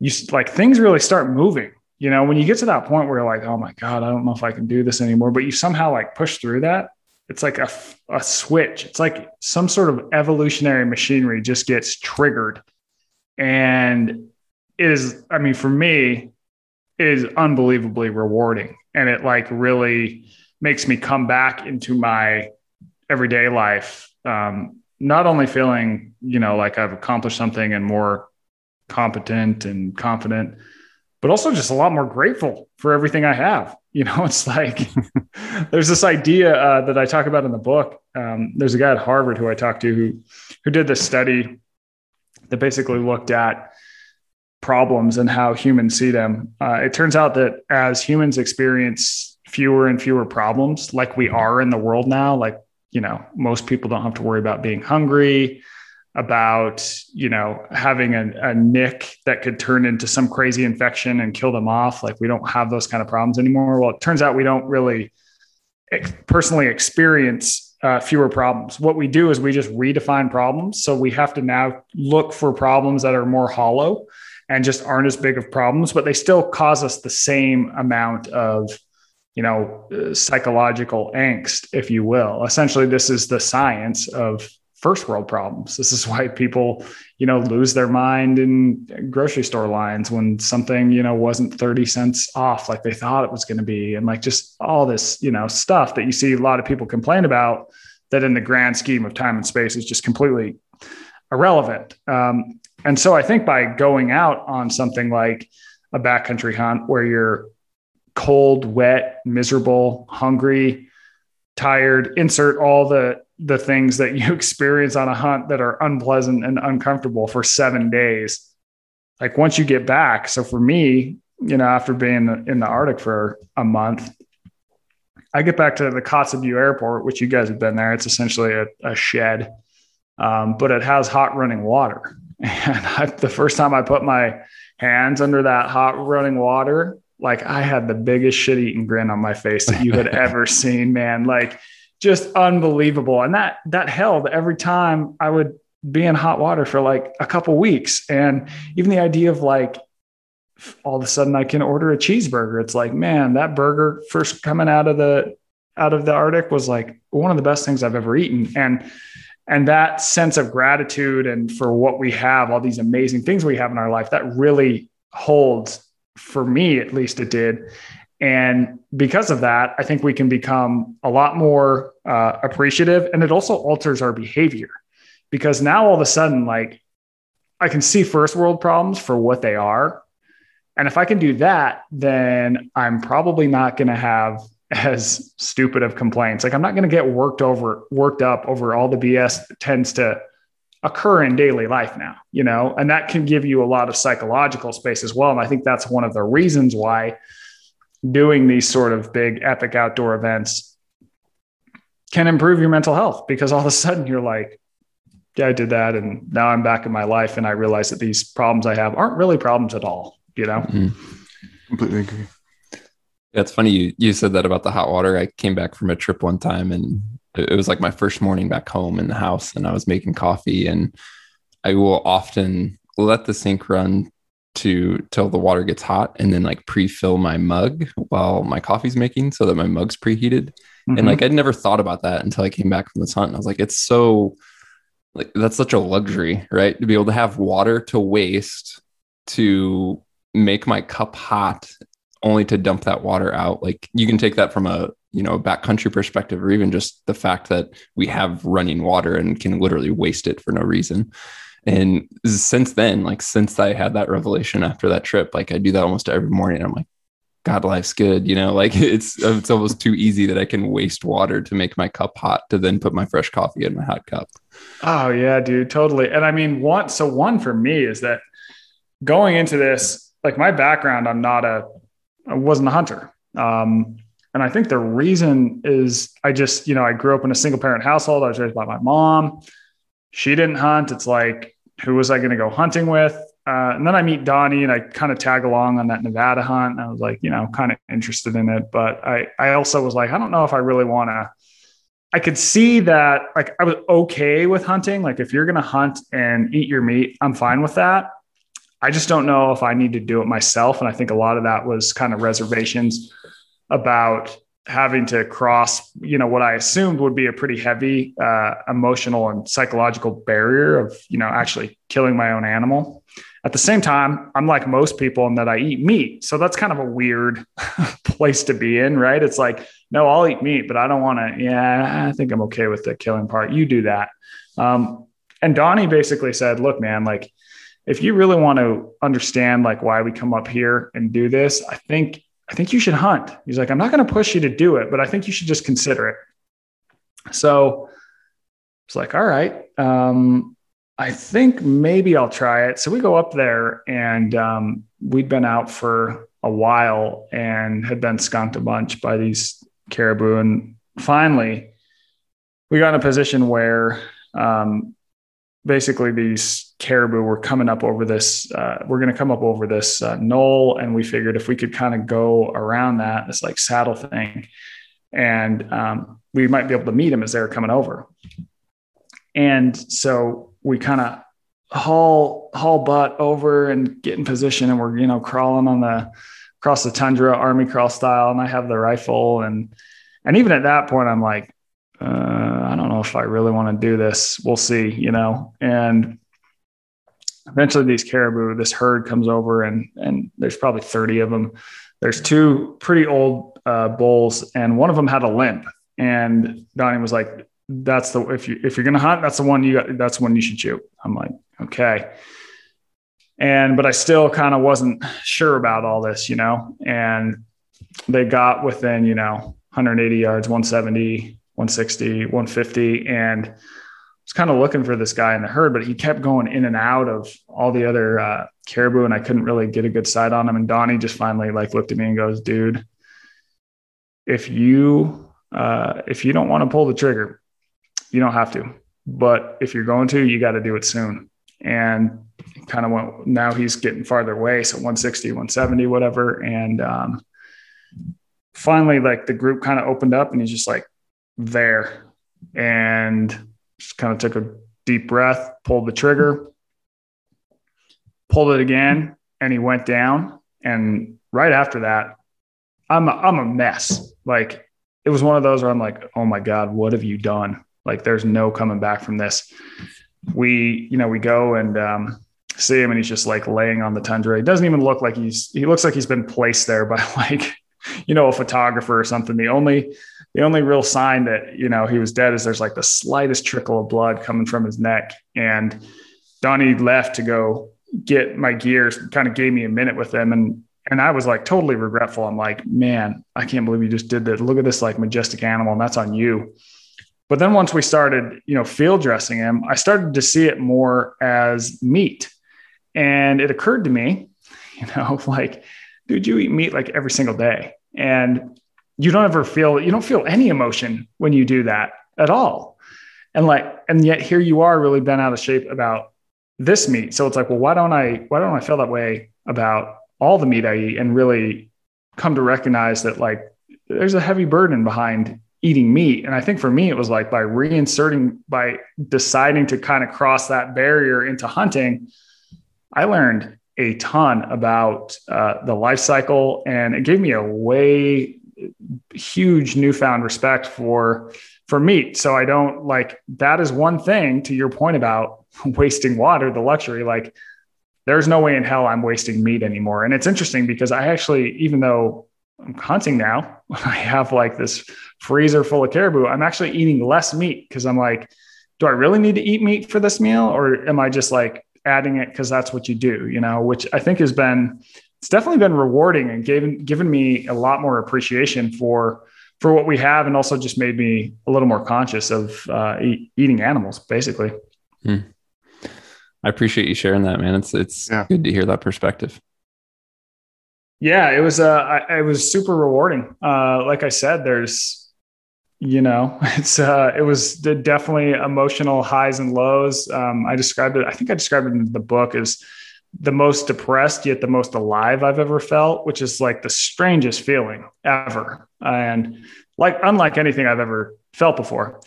you like things really start moving. You know, when you get to that point where you're like, oh my God, I don't know if I can do this anymore, but you somehow like push through that. It's like a, a switch. It's like some sort of evolutionary machinery just gets triggered. And it is, I mean, for me, is unbelievably rewarding. And it like really makes me come back into my everyday life. Um, not only feeling, you know, like I've accomplished something and more competent and confident, but also just a lot more grateful for everything I have. [LAUGHS] You know, it's like [LAUGHS] there's this idea uh, that I talk about in the book. Um, there's a guy at Harvard who I talked to who who did this study that basically looked at problems and how humans see them. Uh, it turns out that as humans experience fewer and fewer problems, like we are in the world now, like you know, most people don't have to worry about being hungry about you know having a, a nick that could turn into some crazy infection and kill them off. Like we don't have those kind of problems anymore. Well it turns out we don't really ex- personally experience uh, fewer problems. What we do is we just redefine problems. So we have to now look for problems that are more hollow and just aren't as big of problems but they still cause us the same amount of you know uh, psychological angst if you will. Essentially this is the science of first world problems. This is why people, you know, lose their mind in grocery store lines when something, you know, wasn't 30 cents off like they thought it was going to be. And like just all this, you know, stuff that you see a lot of people complain about that in the grand scheme of time and space is just completely irrelevant. Um, and so I think by going out on something like a backcountry hunt where you're cold, wet, miserable, hungry, tired, insert all the the things that you [LAUGHS] experience on a hunt that are unpleasant and uncomfortable for seven days. Like once you get back. So for me, you know, after being in the Arctic for a month, I get back to the Kotzebue Airport, which you guys have been there. It's essentially a, a shed, um, but it has hot running water. [LAUGHS] And I, the first time I put my hands under that hot running water, like I had the biggest shit eating grin on my face that you had [LAUGHS] ever seen, man. Like just unbelievable. And that that held every time I would be in hot water for like a couple weeks. And even the idea of like all of a sudden I can order a cheeseburger. It's like, man, that burger first coming out of the out of the Arctic was like one of the best things I've ever eaten. And and that sense of gratitude and for what we have, all these amazing things we have in our life, that really holds for me, at least it did. And because of that, I think we can become a lot more uh, appreciative and it also alters our behavior because now all of a sudden, like I can see first world problems for what they are. And if I can do that, then I'm probably not going to have [LAUGHS] as stupid of complaints. Like I'm not going to get worked over, worked up over all the BS that tends to occur in daily life now, you know, and that can give you a lot of psychological space as well. And I think that's one of the reasons why doing these sort of big epic outdoor events can improve your mental health because all of a sudden you're like, yeah, I did that. And now I'm back in my life. And I realize that these problems I have aren't really problems at all, you know? Mm-hmm. Completely agree. Yeah, it's funny you, you said that about the hot water. I came back from a trip one time and it was like my first morning back home in the house and I was making coffee and I will often let the sink run to till the water gets hot and then like pre-fill my mug while my coffee's making so that my mug's preheated. Mm-hmm. And like I'd never thought about that until I came back from this hunt. And I was like, it's so like that's such a luxury, right? To be able to have water to waste to make my cup hot only to dump that water out. Like you can take that from a you know backcountry perspective, or even just the fact that we have running water and can literally waste it for no reason. And since then, like since I had that revelation after that trip, like I do that almost every morning. I'm like, God, life's good. You know, [LAUGHS] like it's it's almost too easy that I can waste water to make my cup hot to then put my fresh coffee in my hot cup. Oh yeah, dude, totally. And I mean, one so one for me is that going into this, like my background, I'm not a I wasn't a hunter. Um, and I think the reason is I just, you know, I grew up in a single parent household. I was raised by my mom. She didn't hunt. It's like, who was I going to go hunting with? Uh, and then I meet Donnie and I kind of tag along on that Nevada hunt. I was like, you know, kind of interested in it. But I, I also was like, I don't know if I really want to. I could see that, like, I was okay with hunting. Like, if you're going to hunt and eat your meat, I'm fine with that. I just don't know if I need to do it myself. And I think a lot of that was kind of reservations about having to cross, you know, what I assumed would be a pretty heavy uh, emotional and psychological barrier of, you know, actually killing my own animal. At the same time, I'm like most people in that I eat meat. So that's kind of a weird [LAUGHS] place to be in, right? It's like, no, I'll eat meat, but I don't want to. Yeah, I think I'm okay with the killing part. You do that. Um, and Donnie basically said, look, man, like, if you really want to understand like why we come up here and do this, I think I think you should hunt. He's like, I'm not going to push you to do it, but I think you should just consider it. So it's like, all right, um, I think maybe I'll try it. So we go up there and um, we'd been out for a while and had been skunked a bunch by these caribou. And finally, we got in a position where um, basically these caribou were coming up over this uh, we're going to come up over this uh, knoll and we figured if we could kind of go around that this like saddle thing and um, we might be able to meet them as they were coming over and so we kind of haul haul butt over and get in position and we're you know crawling on the across the tundra army crawl style and i have the rifle and and even at that point i'm like uh, I don't know if I really want to do this. We'll see, you know. And eventually, these caribou, this herd comes over, and and there's probably 30 of them. There's two pretty old uh, bulls, and one of them had a limp. And Donnie was like, "That's the if you if you're gonna hunt, that's the one you got. That's the one you should shoot." I'm like, "Okay." And but I still kind of wasn't sure about all this, you know. And they got within, you know, 180 yards, 170 160, 150. And kind of looking for this guy in the herd, but he kept going in and out of all the other uh, caribou, and I couldn't really get a good sight on him. And Donnie just finally like looked at me and goes, "Dude, if you uh, if you don't want to pull the trigger, you don't have to. But if you're going to, you got to do it soon." And kind of went. Now he's getting farther away, so 160, 170, whatever, and um, finally, like the group kind of opened up, and he's just like there, and just kind of took a deep breath, pulled the trigger, pulled it again, and he went down. And right after that, I'm a, I'm a mess. Like it was one of those where I'm like, oh my God, what have you done? Like there's no coming back from this. We, you know, we go and um, see him and he's just like laying on the tundra. He doesn't even look like he's, he looks like he's been placed there by [LAUGHS] like, you know, a photographer or something. The only, the only real sign that you know he was dead is there's like the slightest trickle of blood coming from his neck. And donnie left to go get my gears kind of gave me a minute with them and and i was like totally regretful. I'm like man i can't believe you just did that. Look at this like majestic animal and that's on you. But then once we started you know field dressing him i started to see it more as meat. And it occurred to me [LAUGHS] you know like dude you eat meat like every single day. And you don't ever feel you don't feel any emotion when you do that at all. And like and yet here you are really bent out of shape about this meat. So it's like well why don't i why don't i feel that way about all the meat i eat and really come to recognize that like there's a heavy burden behind eating meat. And i think for me it was like by reinserting by deciding to kind of cross that barrier into hunting i learned a ton about uh, the life cycle. And it gave me a way huge newfound respect for for meat. So I don't like that is one thing to your point about [LAUGHS] wasting water, the luxury. Like there's no way in hell I'm wasting meat anymore. And it's interesting because I actually, even though I'm hunting now, [LAUGHS] I have like this freezer full of caribou. I'm actually eating less meat because I'm like, do I really need to eat meat for this meal? Or am I just like adding it because that's what you do, you know, which I think has been it's definitely been rewarding and given given me a lot more appreciation for for what we have, and also just made me a little more conscious of uh, e- eating animals, basically. Hmm. I appreciate you sharing that, man. It's it's yeah. good to hear that perspective. Yeah, it was uh, I, it was super rewarding. Uh, like I said, there's you know [LAUGHS] it's uh it was definitely emotional highs and lows um i described it i think i described it in the book as the most depressed yet the most alive I've ever felt, which is like the strangest feeling ever. And like unlike anything I've ever felt before.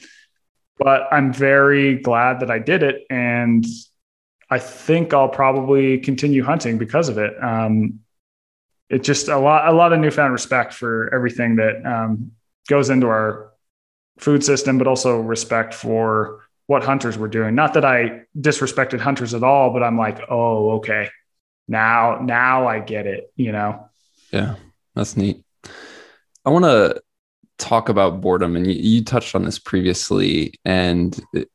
But I'm very glad that I did it. And I think I'll probably continue hunting because of it. Um, it just a lot, a lot of newfound respect for everything that um, goes into our food system, but also respect for what hunters were doing. Not that I disrespected hunters at all, but I'm like, oh, okay. Now, now I get it, you know? Yeah, that's neat. I want to talk about boredom, and you, you, touched on this previously. And, it,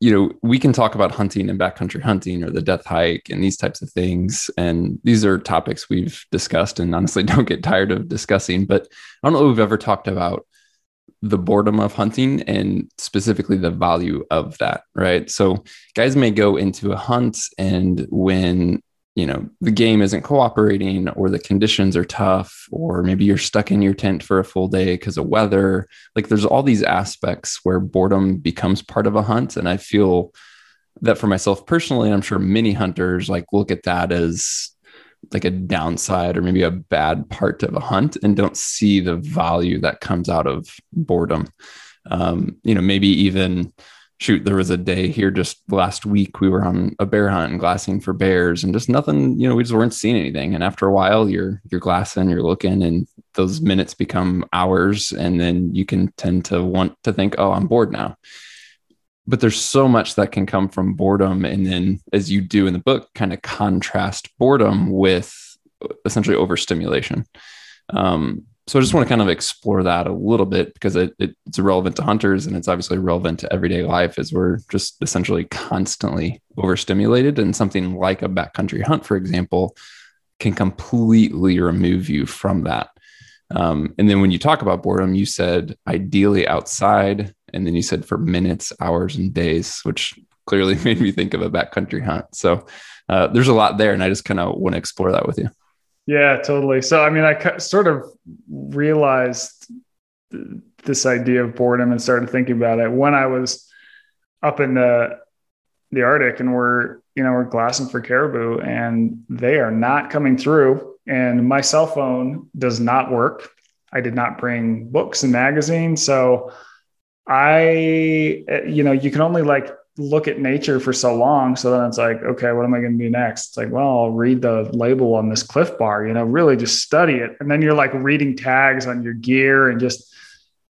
you know, we can talk about hunting and backcountry hunting or the death hike and these types of things. And these are topics we've discussed and honestly [LAUGHS] don't get tired of discussing. But I don't know if we've ever talked about the boredom of hunting and specifically the value of that, right? So guys may go into a hunt and when you know the game isn't cooperating or the conditions are tough or maybe you're stuck in your tent for a full day because of weather like there's all these aspects where boredom becomes part of a hunt and i feel that for myself personally i'm sure many hunters like look at that as like a downside or maybe a bad part of a hunt and don't see the value that comes out of boredom. Um, you know, maybe even shoot, there was a day here just last week we were on a bear hunt and glassing for bears and just nothing, you know, we just weren't seeing anything. And after a while you're you're glassing, you're looking and those minutes become hours and then you can tend to want to think, oh, I'm bored now but there's so much that can come from boredom. And then as you do in the book kind of contrast boredom with essentially overstimulation. Um, so i just want to kind of explore that a little bit because it, it, it's relevant to hunters and it's obviously relevant to everyday life as we're just essentially constantly overstimulated. And something like a backcountry hunt for example can completely remove you from that. Um, and then when you talk about boredom, you said ideally outside, and then you said for minutes, hours, and days, which clearly [LAUGHS] made me think of a backcountry hunt. So uh, there's a lot there, and I just kind of want to explore that with you. Yeah, totally. So, I mean, I sort of realized this idea of boredom and started thinking about it when I was up in the the Arctic and we're you know we're glassing for caribou and they are not coming through and my cell phone does not work. I did not bring books and magazines, so I you know you can only like look at nature for so long. So then it's like, okay, what am I going to do next? It's like, well, I'll read the label on this Clif Bar, you know, really just study it. And then you're like reading tags on your gear and just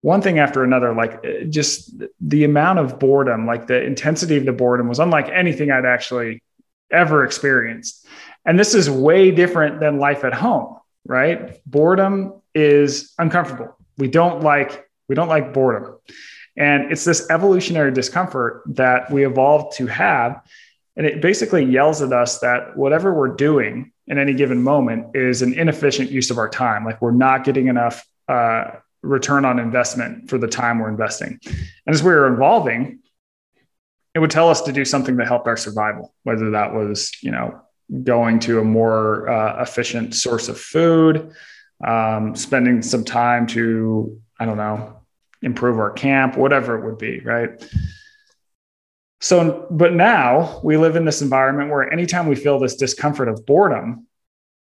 one thing after another, like uh, just the amount of boredom, like the intensity of the boredom was unlike anything I'd actually ever experienced. And this is way different than life at home, right? Boredom is uncomfortable. We don't like, we don't like boredom. And it's this evolutionary discomfort that we evolved to have. And it basically yells at us that whatever we're doing in any given moment is an inefficient use of our time. Like we're not getting enough uh, return on investment for the time we're investing. And as we were evolving, it would tell us to do something that helped our survival, whether that was, you know, going to a more uh, efficient source of food, um, spending some time to, I don't know, improve our camp, whatever it would be, right? So, but now we live in this environment where anytime we feel this discomfort of boredom,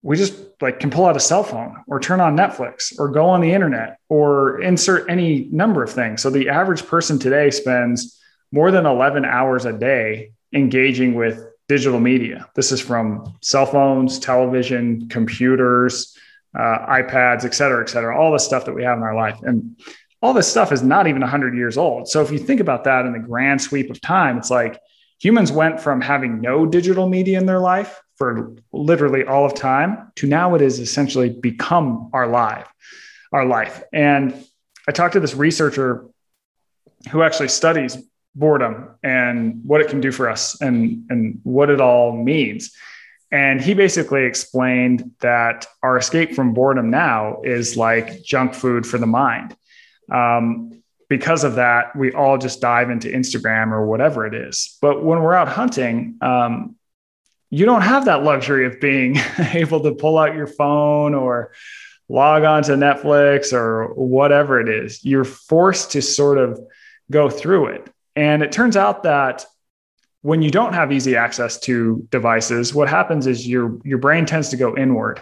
we just like can pull out a cell phone or turn on Netflix or go on the internet or insert any number of things. So the average person today spends more than 11 hours a day engaging with digital media. This is from cell phones, television, computers, uh, iPads, et cetera, et cetera, all the stuff that we have in our life. And all this stuff is not even 100 years old. So if you think about that in the grand sweep of time, it's like humans went from having no digital media in their life for literally all of time to now it has essentially become our life, our life. And I talked to this researcher who actually studies boredom and what it can do for us and, and what it all means. And he basically explained that our escape from boredom now is like junk food for the mind. Um, because of that, we all just dive into Instagram or whatever it is. But when we're out hunting, um, you don't have that luxury of being [LAUGHS] able to pull out your phone or log on to Netflix or whatever it is. You're forced to sort of go through it. And it turns out that when you don't have easy access to devices, what happens is your your brain tends to go inward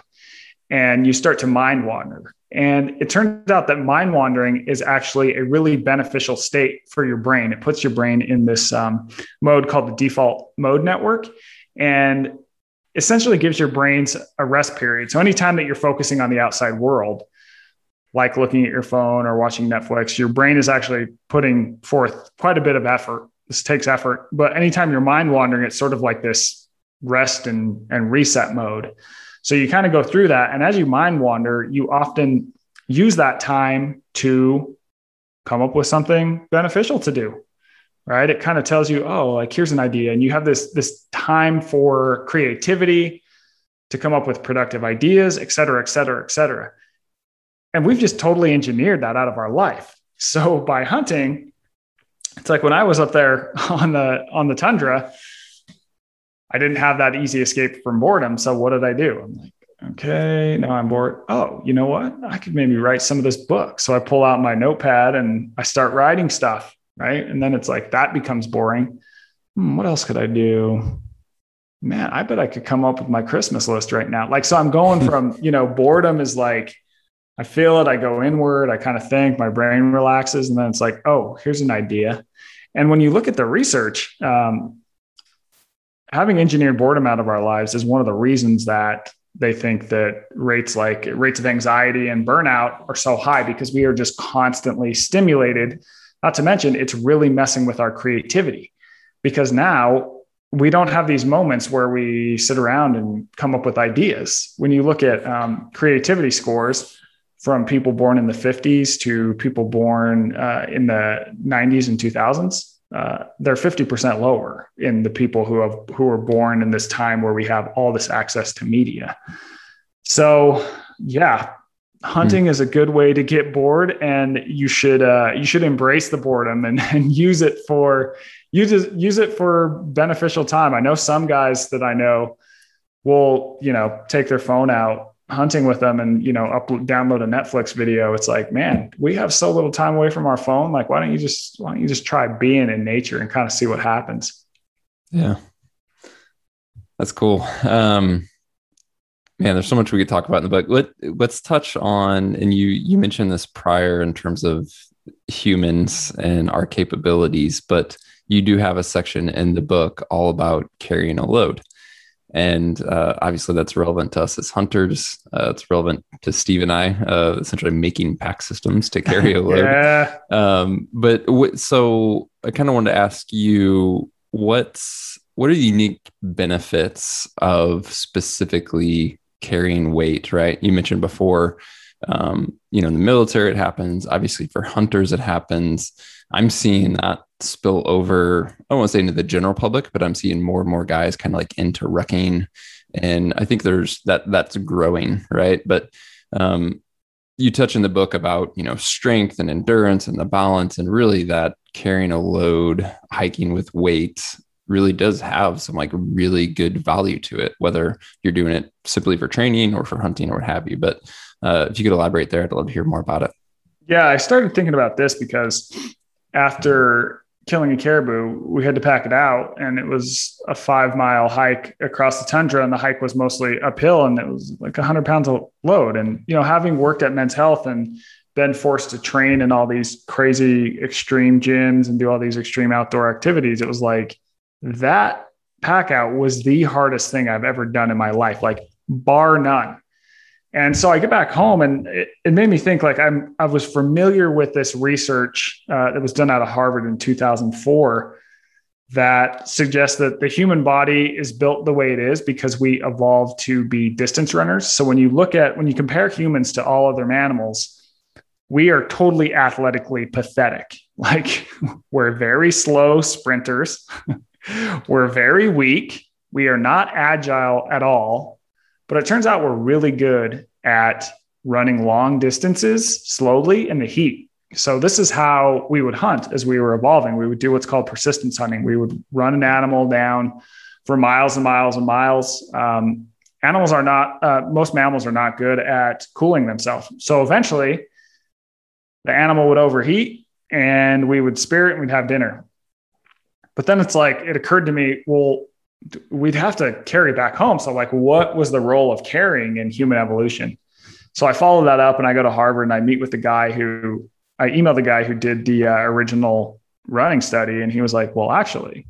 and you start to mind wander. And it turns out that mind wandering is actually a really beneficial state for your brain. It puts your brain in this um, mode called the default mode network and essentially gives your brains a rest period. So anytime that you're focusing on the outside world, like looking at your phone or watching Netflix, your brain is actually putting forth quite a bit of effort. This takes effort, but anytime you're mind wandering, it's sort of like this rest and, and reset mode. So you kind of go through that. And as you mind wander, you often use that time to come up with something beneficial to do right? It kind of tells you oh like here's an idea. And you have this this time for creativity to come up with productive ideas et cetera et cetera et cetera. And we've just totally engineered that out of our life. So by hunting it's like when i was up there [LAUGHS] on the on the tundra i didn't have that easy escape from boredom so what did i do i'm like okay now i'm bored oh you know what i could maybe write some of this book so i pull out my notepad and i start writing stuff right? And then it's like that becomes boring. Hmm, what else could I do? Man, I bet I could come up with my Christmas list right now. Like, so I'm going [LAUGHS] from, you know, boredom is like, I feel it, I go inward, I kind of think, my brain relaxes, and then it's like, oh, here's an idea. And when you look at the research, um, having engineered boredom out of our lives is one of the reasons that they think that rates like rates of anxiety and burnout are so high because we are just constantly stimulated not to mention, it's really messing with our creativity because now we don't have these moments where we sit around and come up with ideas. When you look at um, creativity scores from people born in the 50s to people born uh, in the 90s and 2000s, uh, they're 50% lower in the people who have who were born in this time where we have all this access to media. So, yeah, hunting mm. is a good way to get bored and you should uh, you should embrace the boredom and, [LAUGHS] and use it for use it, use it for beneficial time i know some guys that i know will you know take their phone out hunting with them and you know upload download a netflix video it's like man we have so little time away from our phone. Like why don't you just why don't you just try being in nature and kind of see what happens? Yeah. That's cool. Um man there's so much we could talk about in the book. Let, let's touch on and you you mentioned this prior in terms of humans and our capabilities but you do have a section in the book all about carrying a load and uh, obviously, that's relevant to us as hunters. Uh, it's relevant to Steve and I, uh, essentially making pack systems to carry a [LAUGHS] load. yeah. Um, but w- so I kind of wanted to ask you what's what are the unique benefits of specifically carrying weight? Right? You mentioned before, um, you know, in the military it happens. Obviously, for hunters it happens. I'm seeing that spill over, I to say into the general public, but I'm seeing more and more guys kind of like into rucking. And I think there's that that's growing, right? But um, you touch in the book about, you know, strength and endurance and the balance and really that carrying a load, hiking with weight really does have some like really good value to it, whether you're doing it simply for training or for hunting or what have you. But uh, if you could elaborate there, I'd love to hear more about it. Yeah, I started thinking about this because after killing a caribou, we had to pack it out, and it was a five mile hike across the tundra, and the hike was mostly uphill, and it was like hundred pounds of load. And you know, having worked at Men's Health and been forced to train in all these crazy extreme gyms and do all these extreme outdoor activities, it was like that pack out was the hardest thing I've ever done in my life, like bar none. And so I get back home and it, it, made me think like I'm, I was familiar with this research uh, that was done out of Harvard in 2004 that suggests that the human body is built the way it is because we evolved to be distance runners. So when you look at, when you compare humans to all other mammals, we are totally athletically pathetic. [LAUGHS] Like we're very slow sprinters. [LAUGHS] we're very weak. We are not agile at all but it turns out we're really good at running long distances slowly in the heat. So this is how we would hunt as we were evolving. We would do what's called persistence hunting. We would run an animal down for miles and miles and miles. Um, animals are not, uh, most mammals are not good at cooling themselves. So eventually, the animal would overheat and we would spear it and we'd have dinner. But then it's like, it occurred to me, well, we'd have to carry back home. So, like, what was the role of carrying in human evolution? So I follow that up and I go to Harvard and I meet with the guy who I emailed the guy who did the uh, original running study. And he was like, well, actually,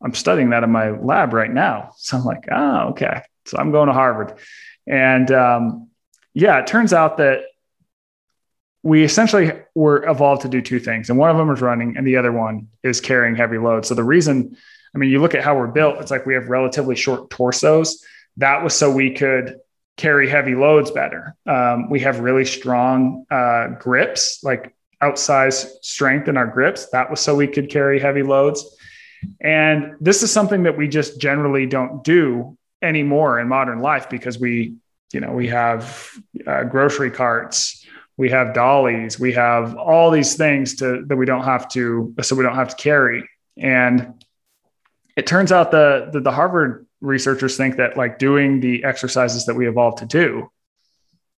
I'm studying that in my lab right now. So I'm like, oh, okay. So I'm going to Harvard. And um, yeah, it turns out that we essentially were evolved to do two things. And one of them is running and the other one is carrying heavy loads. So the reason I mean, you look at how we're built, it's like we have relatively short torsos. That was so we could carry heavy loads better. Um, we have really strong uh, grips, like outsized strength in our grips. That was so we could carry heavy loads. And this is something that we just generally don't do anymore in modern life because we, you know, we have uh, grocery carts, we have dollies, we have all these things to that we don't have to, so we don't have to carry. And it turns out the, the, the Harvard researchers think that like doing the exercises that we evolved to do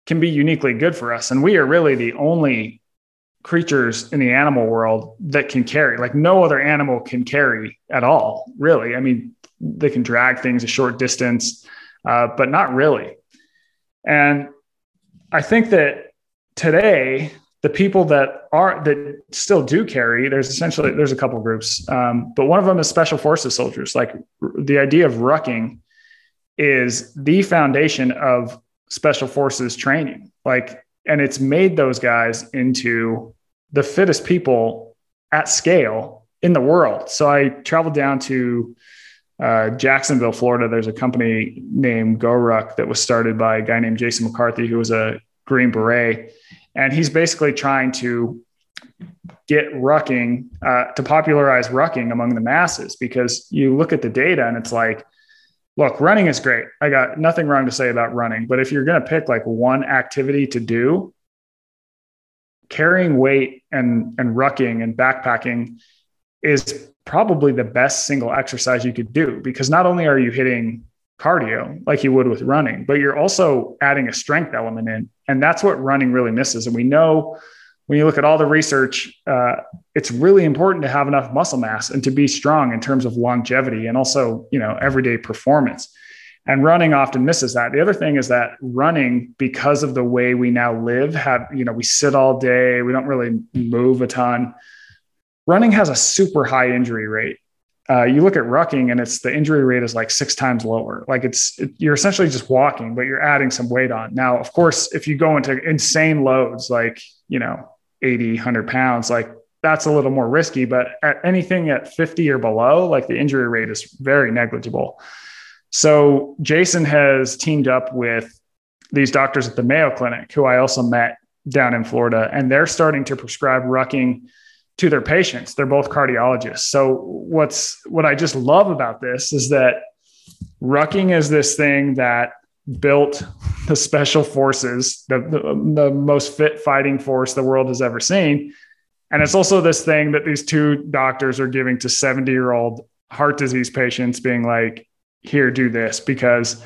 can be uniquely good for us. And we are really the only creatures in the animal world that can carry. Like no other animal can carry at all, really. I mean, they can drag things a short distance, uh, but not really. And I think that today the people that are that still do carry there's essentially there's a couple groups um, but one of them is special forces soldiers. Like the idea of rucking is the foundation of special forces training. Like and it's made those guys into the fittest people at scale in the world. So i traveled down to uh, Jacksonville, Florida. There's a company named GoRuck that was started by a guy named Jason McCarthy, who was a Green Beret and he's basically trying to get rucking uh, to popularize rucking among the masses because you look at the data and it's like look, running is great. I got nothing wrong to say about running, but if you're going to pick like one activity to do, carrying weight and and rucking and backpacking is probably the best single exercise you could do because not only are you hitting cardio like you would with running, but you're also adding a strength element in. And that's what running really misses. And we know when you look at all the research, uh, it's really important to have enough muscle mass and to be strong in terms of longevity and also, you know, everyday performance. And running often misses that. The other thing is that running, because of the way we now live, have, you know, we sit all day, we don't really move a ton. Running has a super high injury rate. Uh, you look at rucking and it's the injury rate is like six times lower. Like it's, it, you're essentially just walking, but you're adding some weight on. Now, of course, if you go into insane loads, like, you know, 80, 100 pounds, like that's a little more risky, but at anything at 50 or below, like the injury rate is very negligible. So Jason has teamed up with these doctors at the Mayo Clinic, who I also met down in Florida, and they're starting to prescribe rucking to their patients. They're both cardiologists. So what's what I just love about this is that rucking is this thing that built the special forces, the, the, the most fit fighting force the world has ever seen. And it's also this thing that these two doctors are giving to 70 year old heart disease patients, being like, here, do this because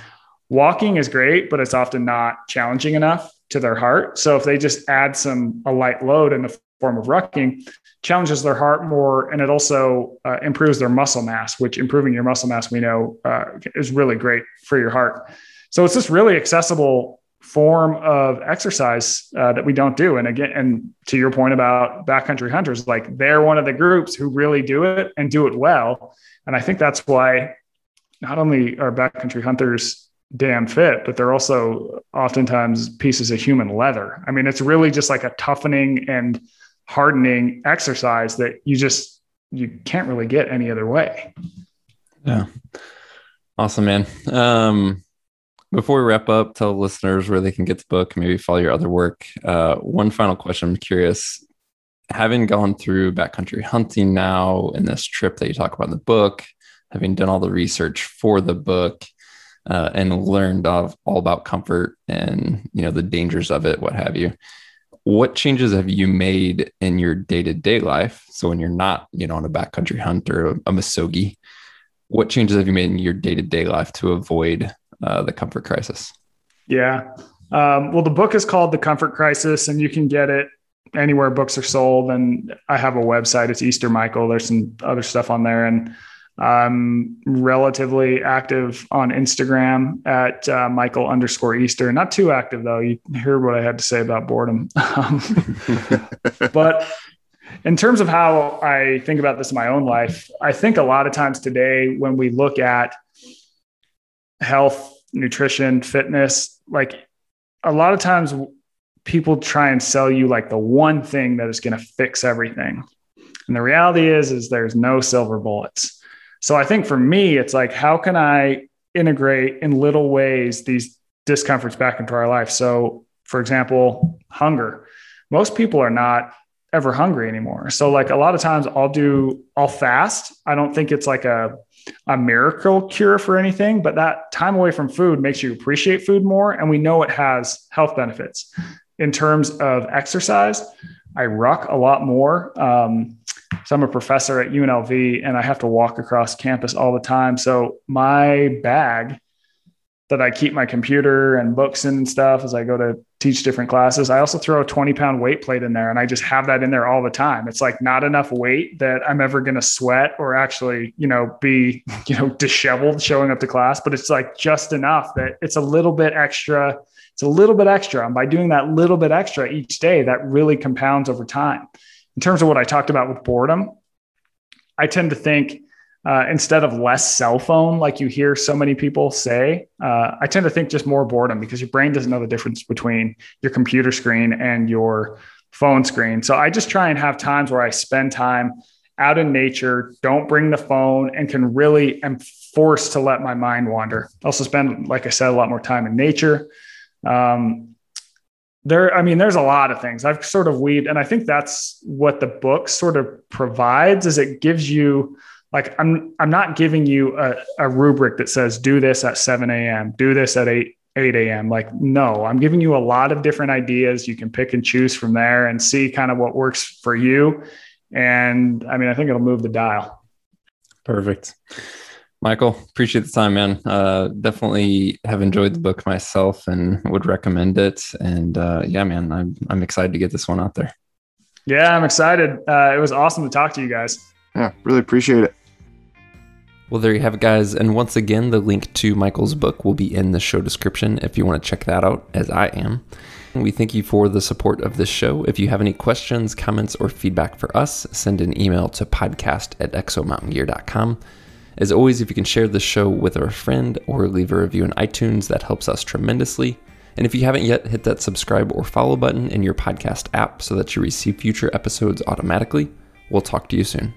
walking is great, but it's often not challenging enough to their heart. So if they just add some a light load in the form of rucking, challenges their heart more, and it also uh, improves their muscle mass. Which improving your muscle mass, we know, uh, is really great for your heart. So it's this really accessible form of exercise uh, that we don't do. And again, and to your point about backcountry hunters, like they're one of the groups who really do it and do it well. And I think that's why not only are backcountry hunters damn fit, but they're also oftentimes pieces of human leather. I mean, it's really just like a toughening and hardening exercise that you just you can't really get any other way. Yeah. Awesome, man. Um, before we wrap up, tell listeners where they can get the book, maybe follow your other work. Uh, one final question. I'm curious, having gone through backcountry hunting now in this trip that you talk about in the book, having done all the research for the book, uh, and learned of all about comfort and you know the dangers of it, what have you. What changes have you made in your day to day life? So when you're not, you know, on a backcountry hunt or a, a Misogi, what changes have you made in your day to day life to avoid uh, the comfort crisis? Yeah. Um, well, the book is called The Comfort Crisis, and you can get it anywhere books are sold. And I have a website. It's Easter Michael. There's some other stuff on there, and I'm relatively active on Instagram at uh, Michael underscore Easter. Not too active though. You heard what I had to say about boredom. Um, [LAUGHS] but in terms of how I think about this in my own life, I think a lot of times today when we look at health, nutrition, fitness, like a lot of times people try and sell you like the one thing that is going to fix everything. And the reality is is there's no silver bullets. So I think for me it's like how can I integrate in little ways these discomforts back into our life? So for example, hunger. Most people are not ever hungry anymore. So like a lot of times I'll do I'll fast. I don't think it's like a a miracle cure for anything, but that time away from food makes you appreciate food more. And we know it has health benefits. In terms of exercise, I ruck a lot more. Um, so I'm a professor at UNLV and I have to walk across campus all the time. So my bag that I keep my computer and books in and stuff as I go to teach different classes. I also throw a 20 pound weight plate in there and I just have that in there all the time. It's like not enough weight that I'm ever going to sweat or actually, you know, be, [LAUGHS] you know, disheveled showing up to class, but it's like just enough that it's a little bit extra. It's a little bit extra. And by doing that little bit extra each day, that really compounds over time. In terms of what I talked about with boredom, I tend to think uh, instead of less cell phone, like you hear so many people say, uh, I tend to think just more boredom because your brain doesn't know the difference between your computer screen and your phone screen. So I just try and have times where I spend time out in nature, don't bring the phone, and can really am forced to let my mind wander. Also spend, like I said, a lot more time in nature. Um, there, I mean, there's a lot of things I've sort of weaved, and I think that's what the book sort of provides is it gives you like I'm I'm not giving you a, a rubric that says do this at 7 a.m., do this at 8 8 a.m. Like, no, I'm giving you a lot of different ideas. You can pick and choose from there and see kind of what works for you. And I mean, I think it'll move the dial. Perfect. Michael, appreciate the time, man. Uh, definitely have enjoyed the book myself and would recommend it. And uh, yeah, man, I'm, I'm excited to get this one out there. Yeah, I'm excited. Uh, it was awesome to talk to you guys. Yeah, really appreciate it. Well, there you have it, guys. And once again, the link to Michael's book will be in the show description if you want to check that out, as I am. We thank you for the support of this show. If you have any questions, comments, or feedback for us, send an email to podcast at exomountaingear.com. As always, if you can share this show with a friend or leave a review in iTunes, that helps us tremendously. And if you haven't yet, hit that subscribe or follow button in your podcast app so that you receive future episodes automatically. We'll talk to you soon.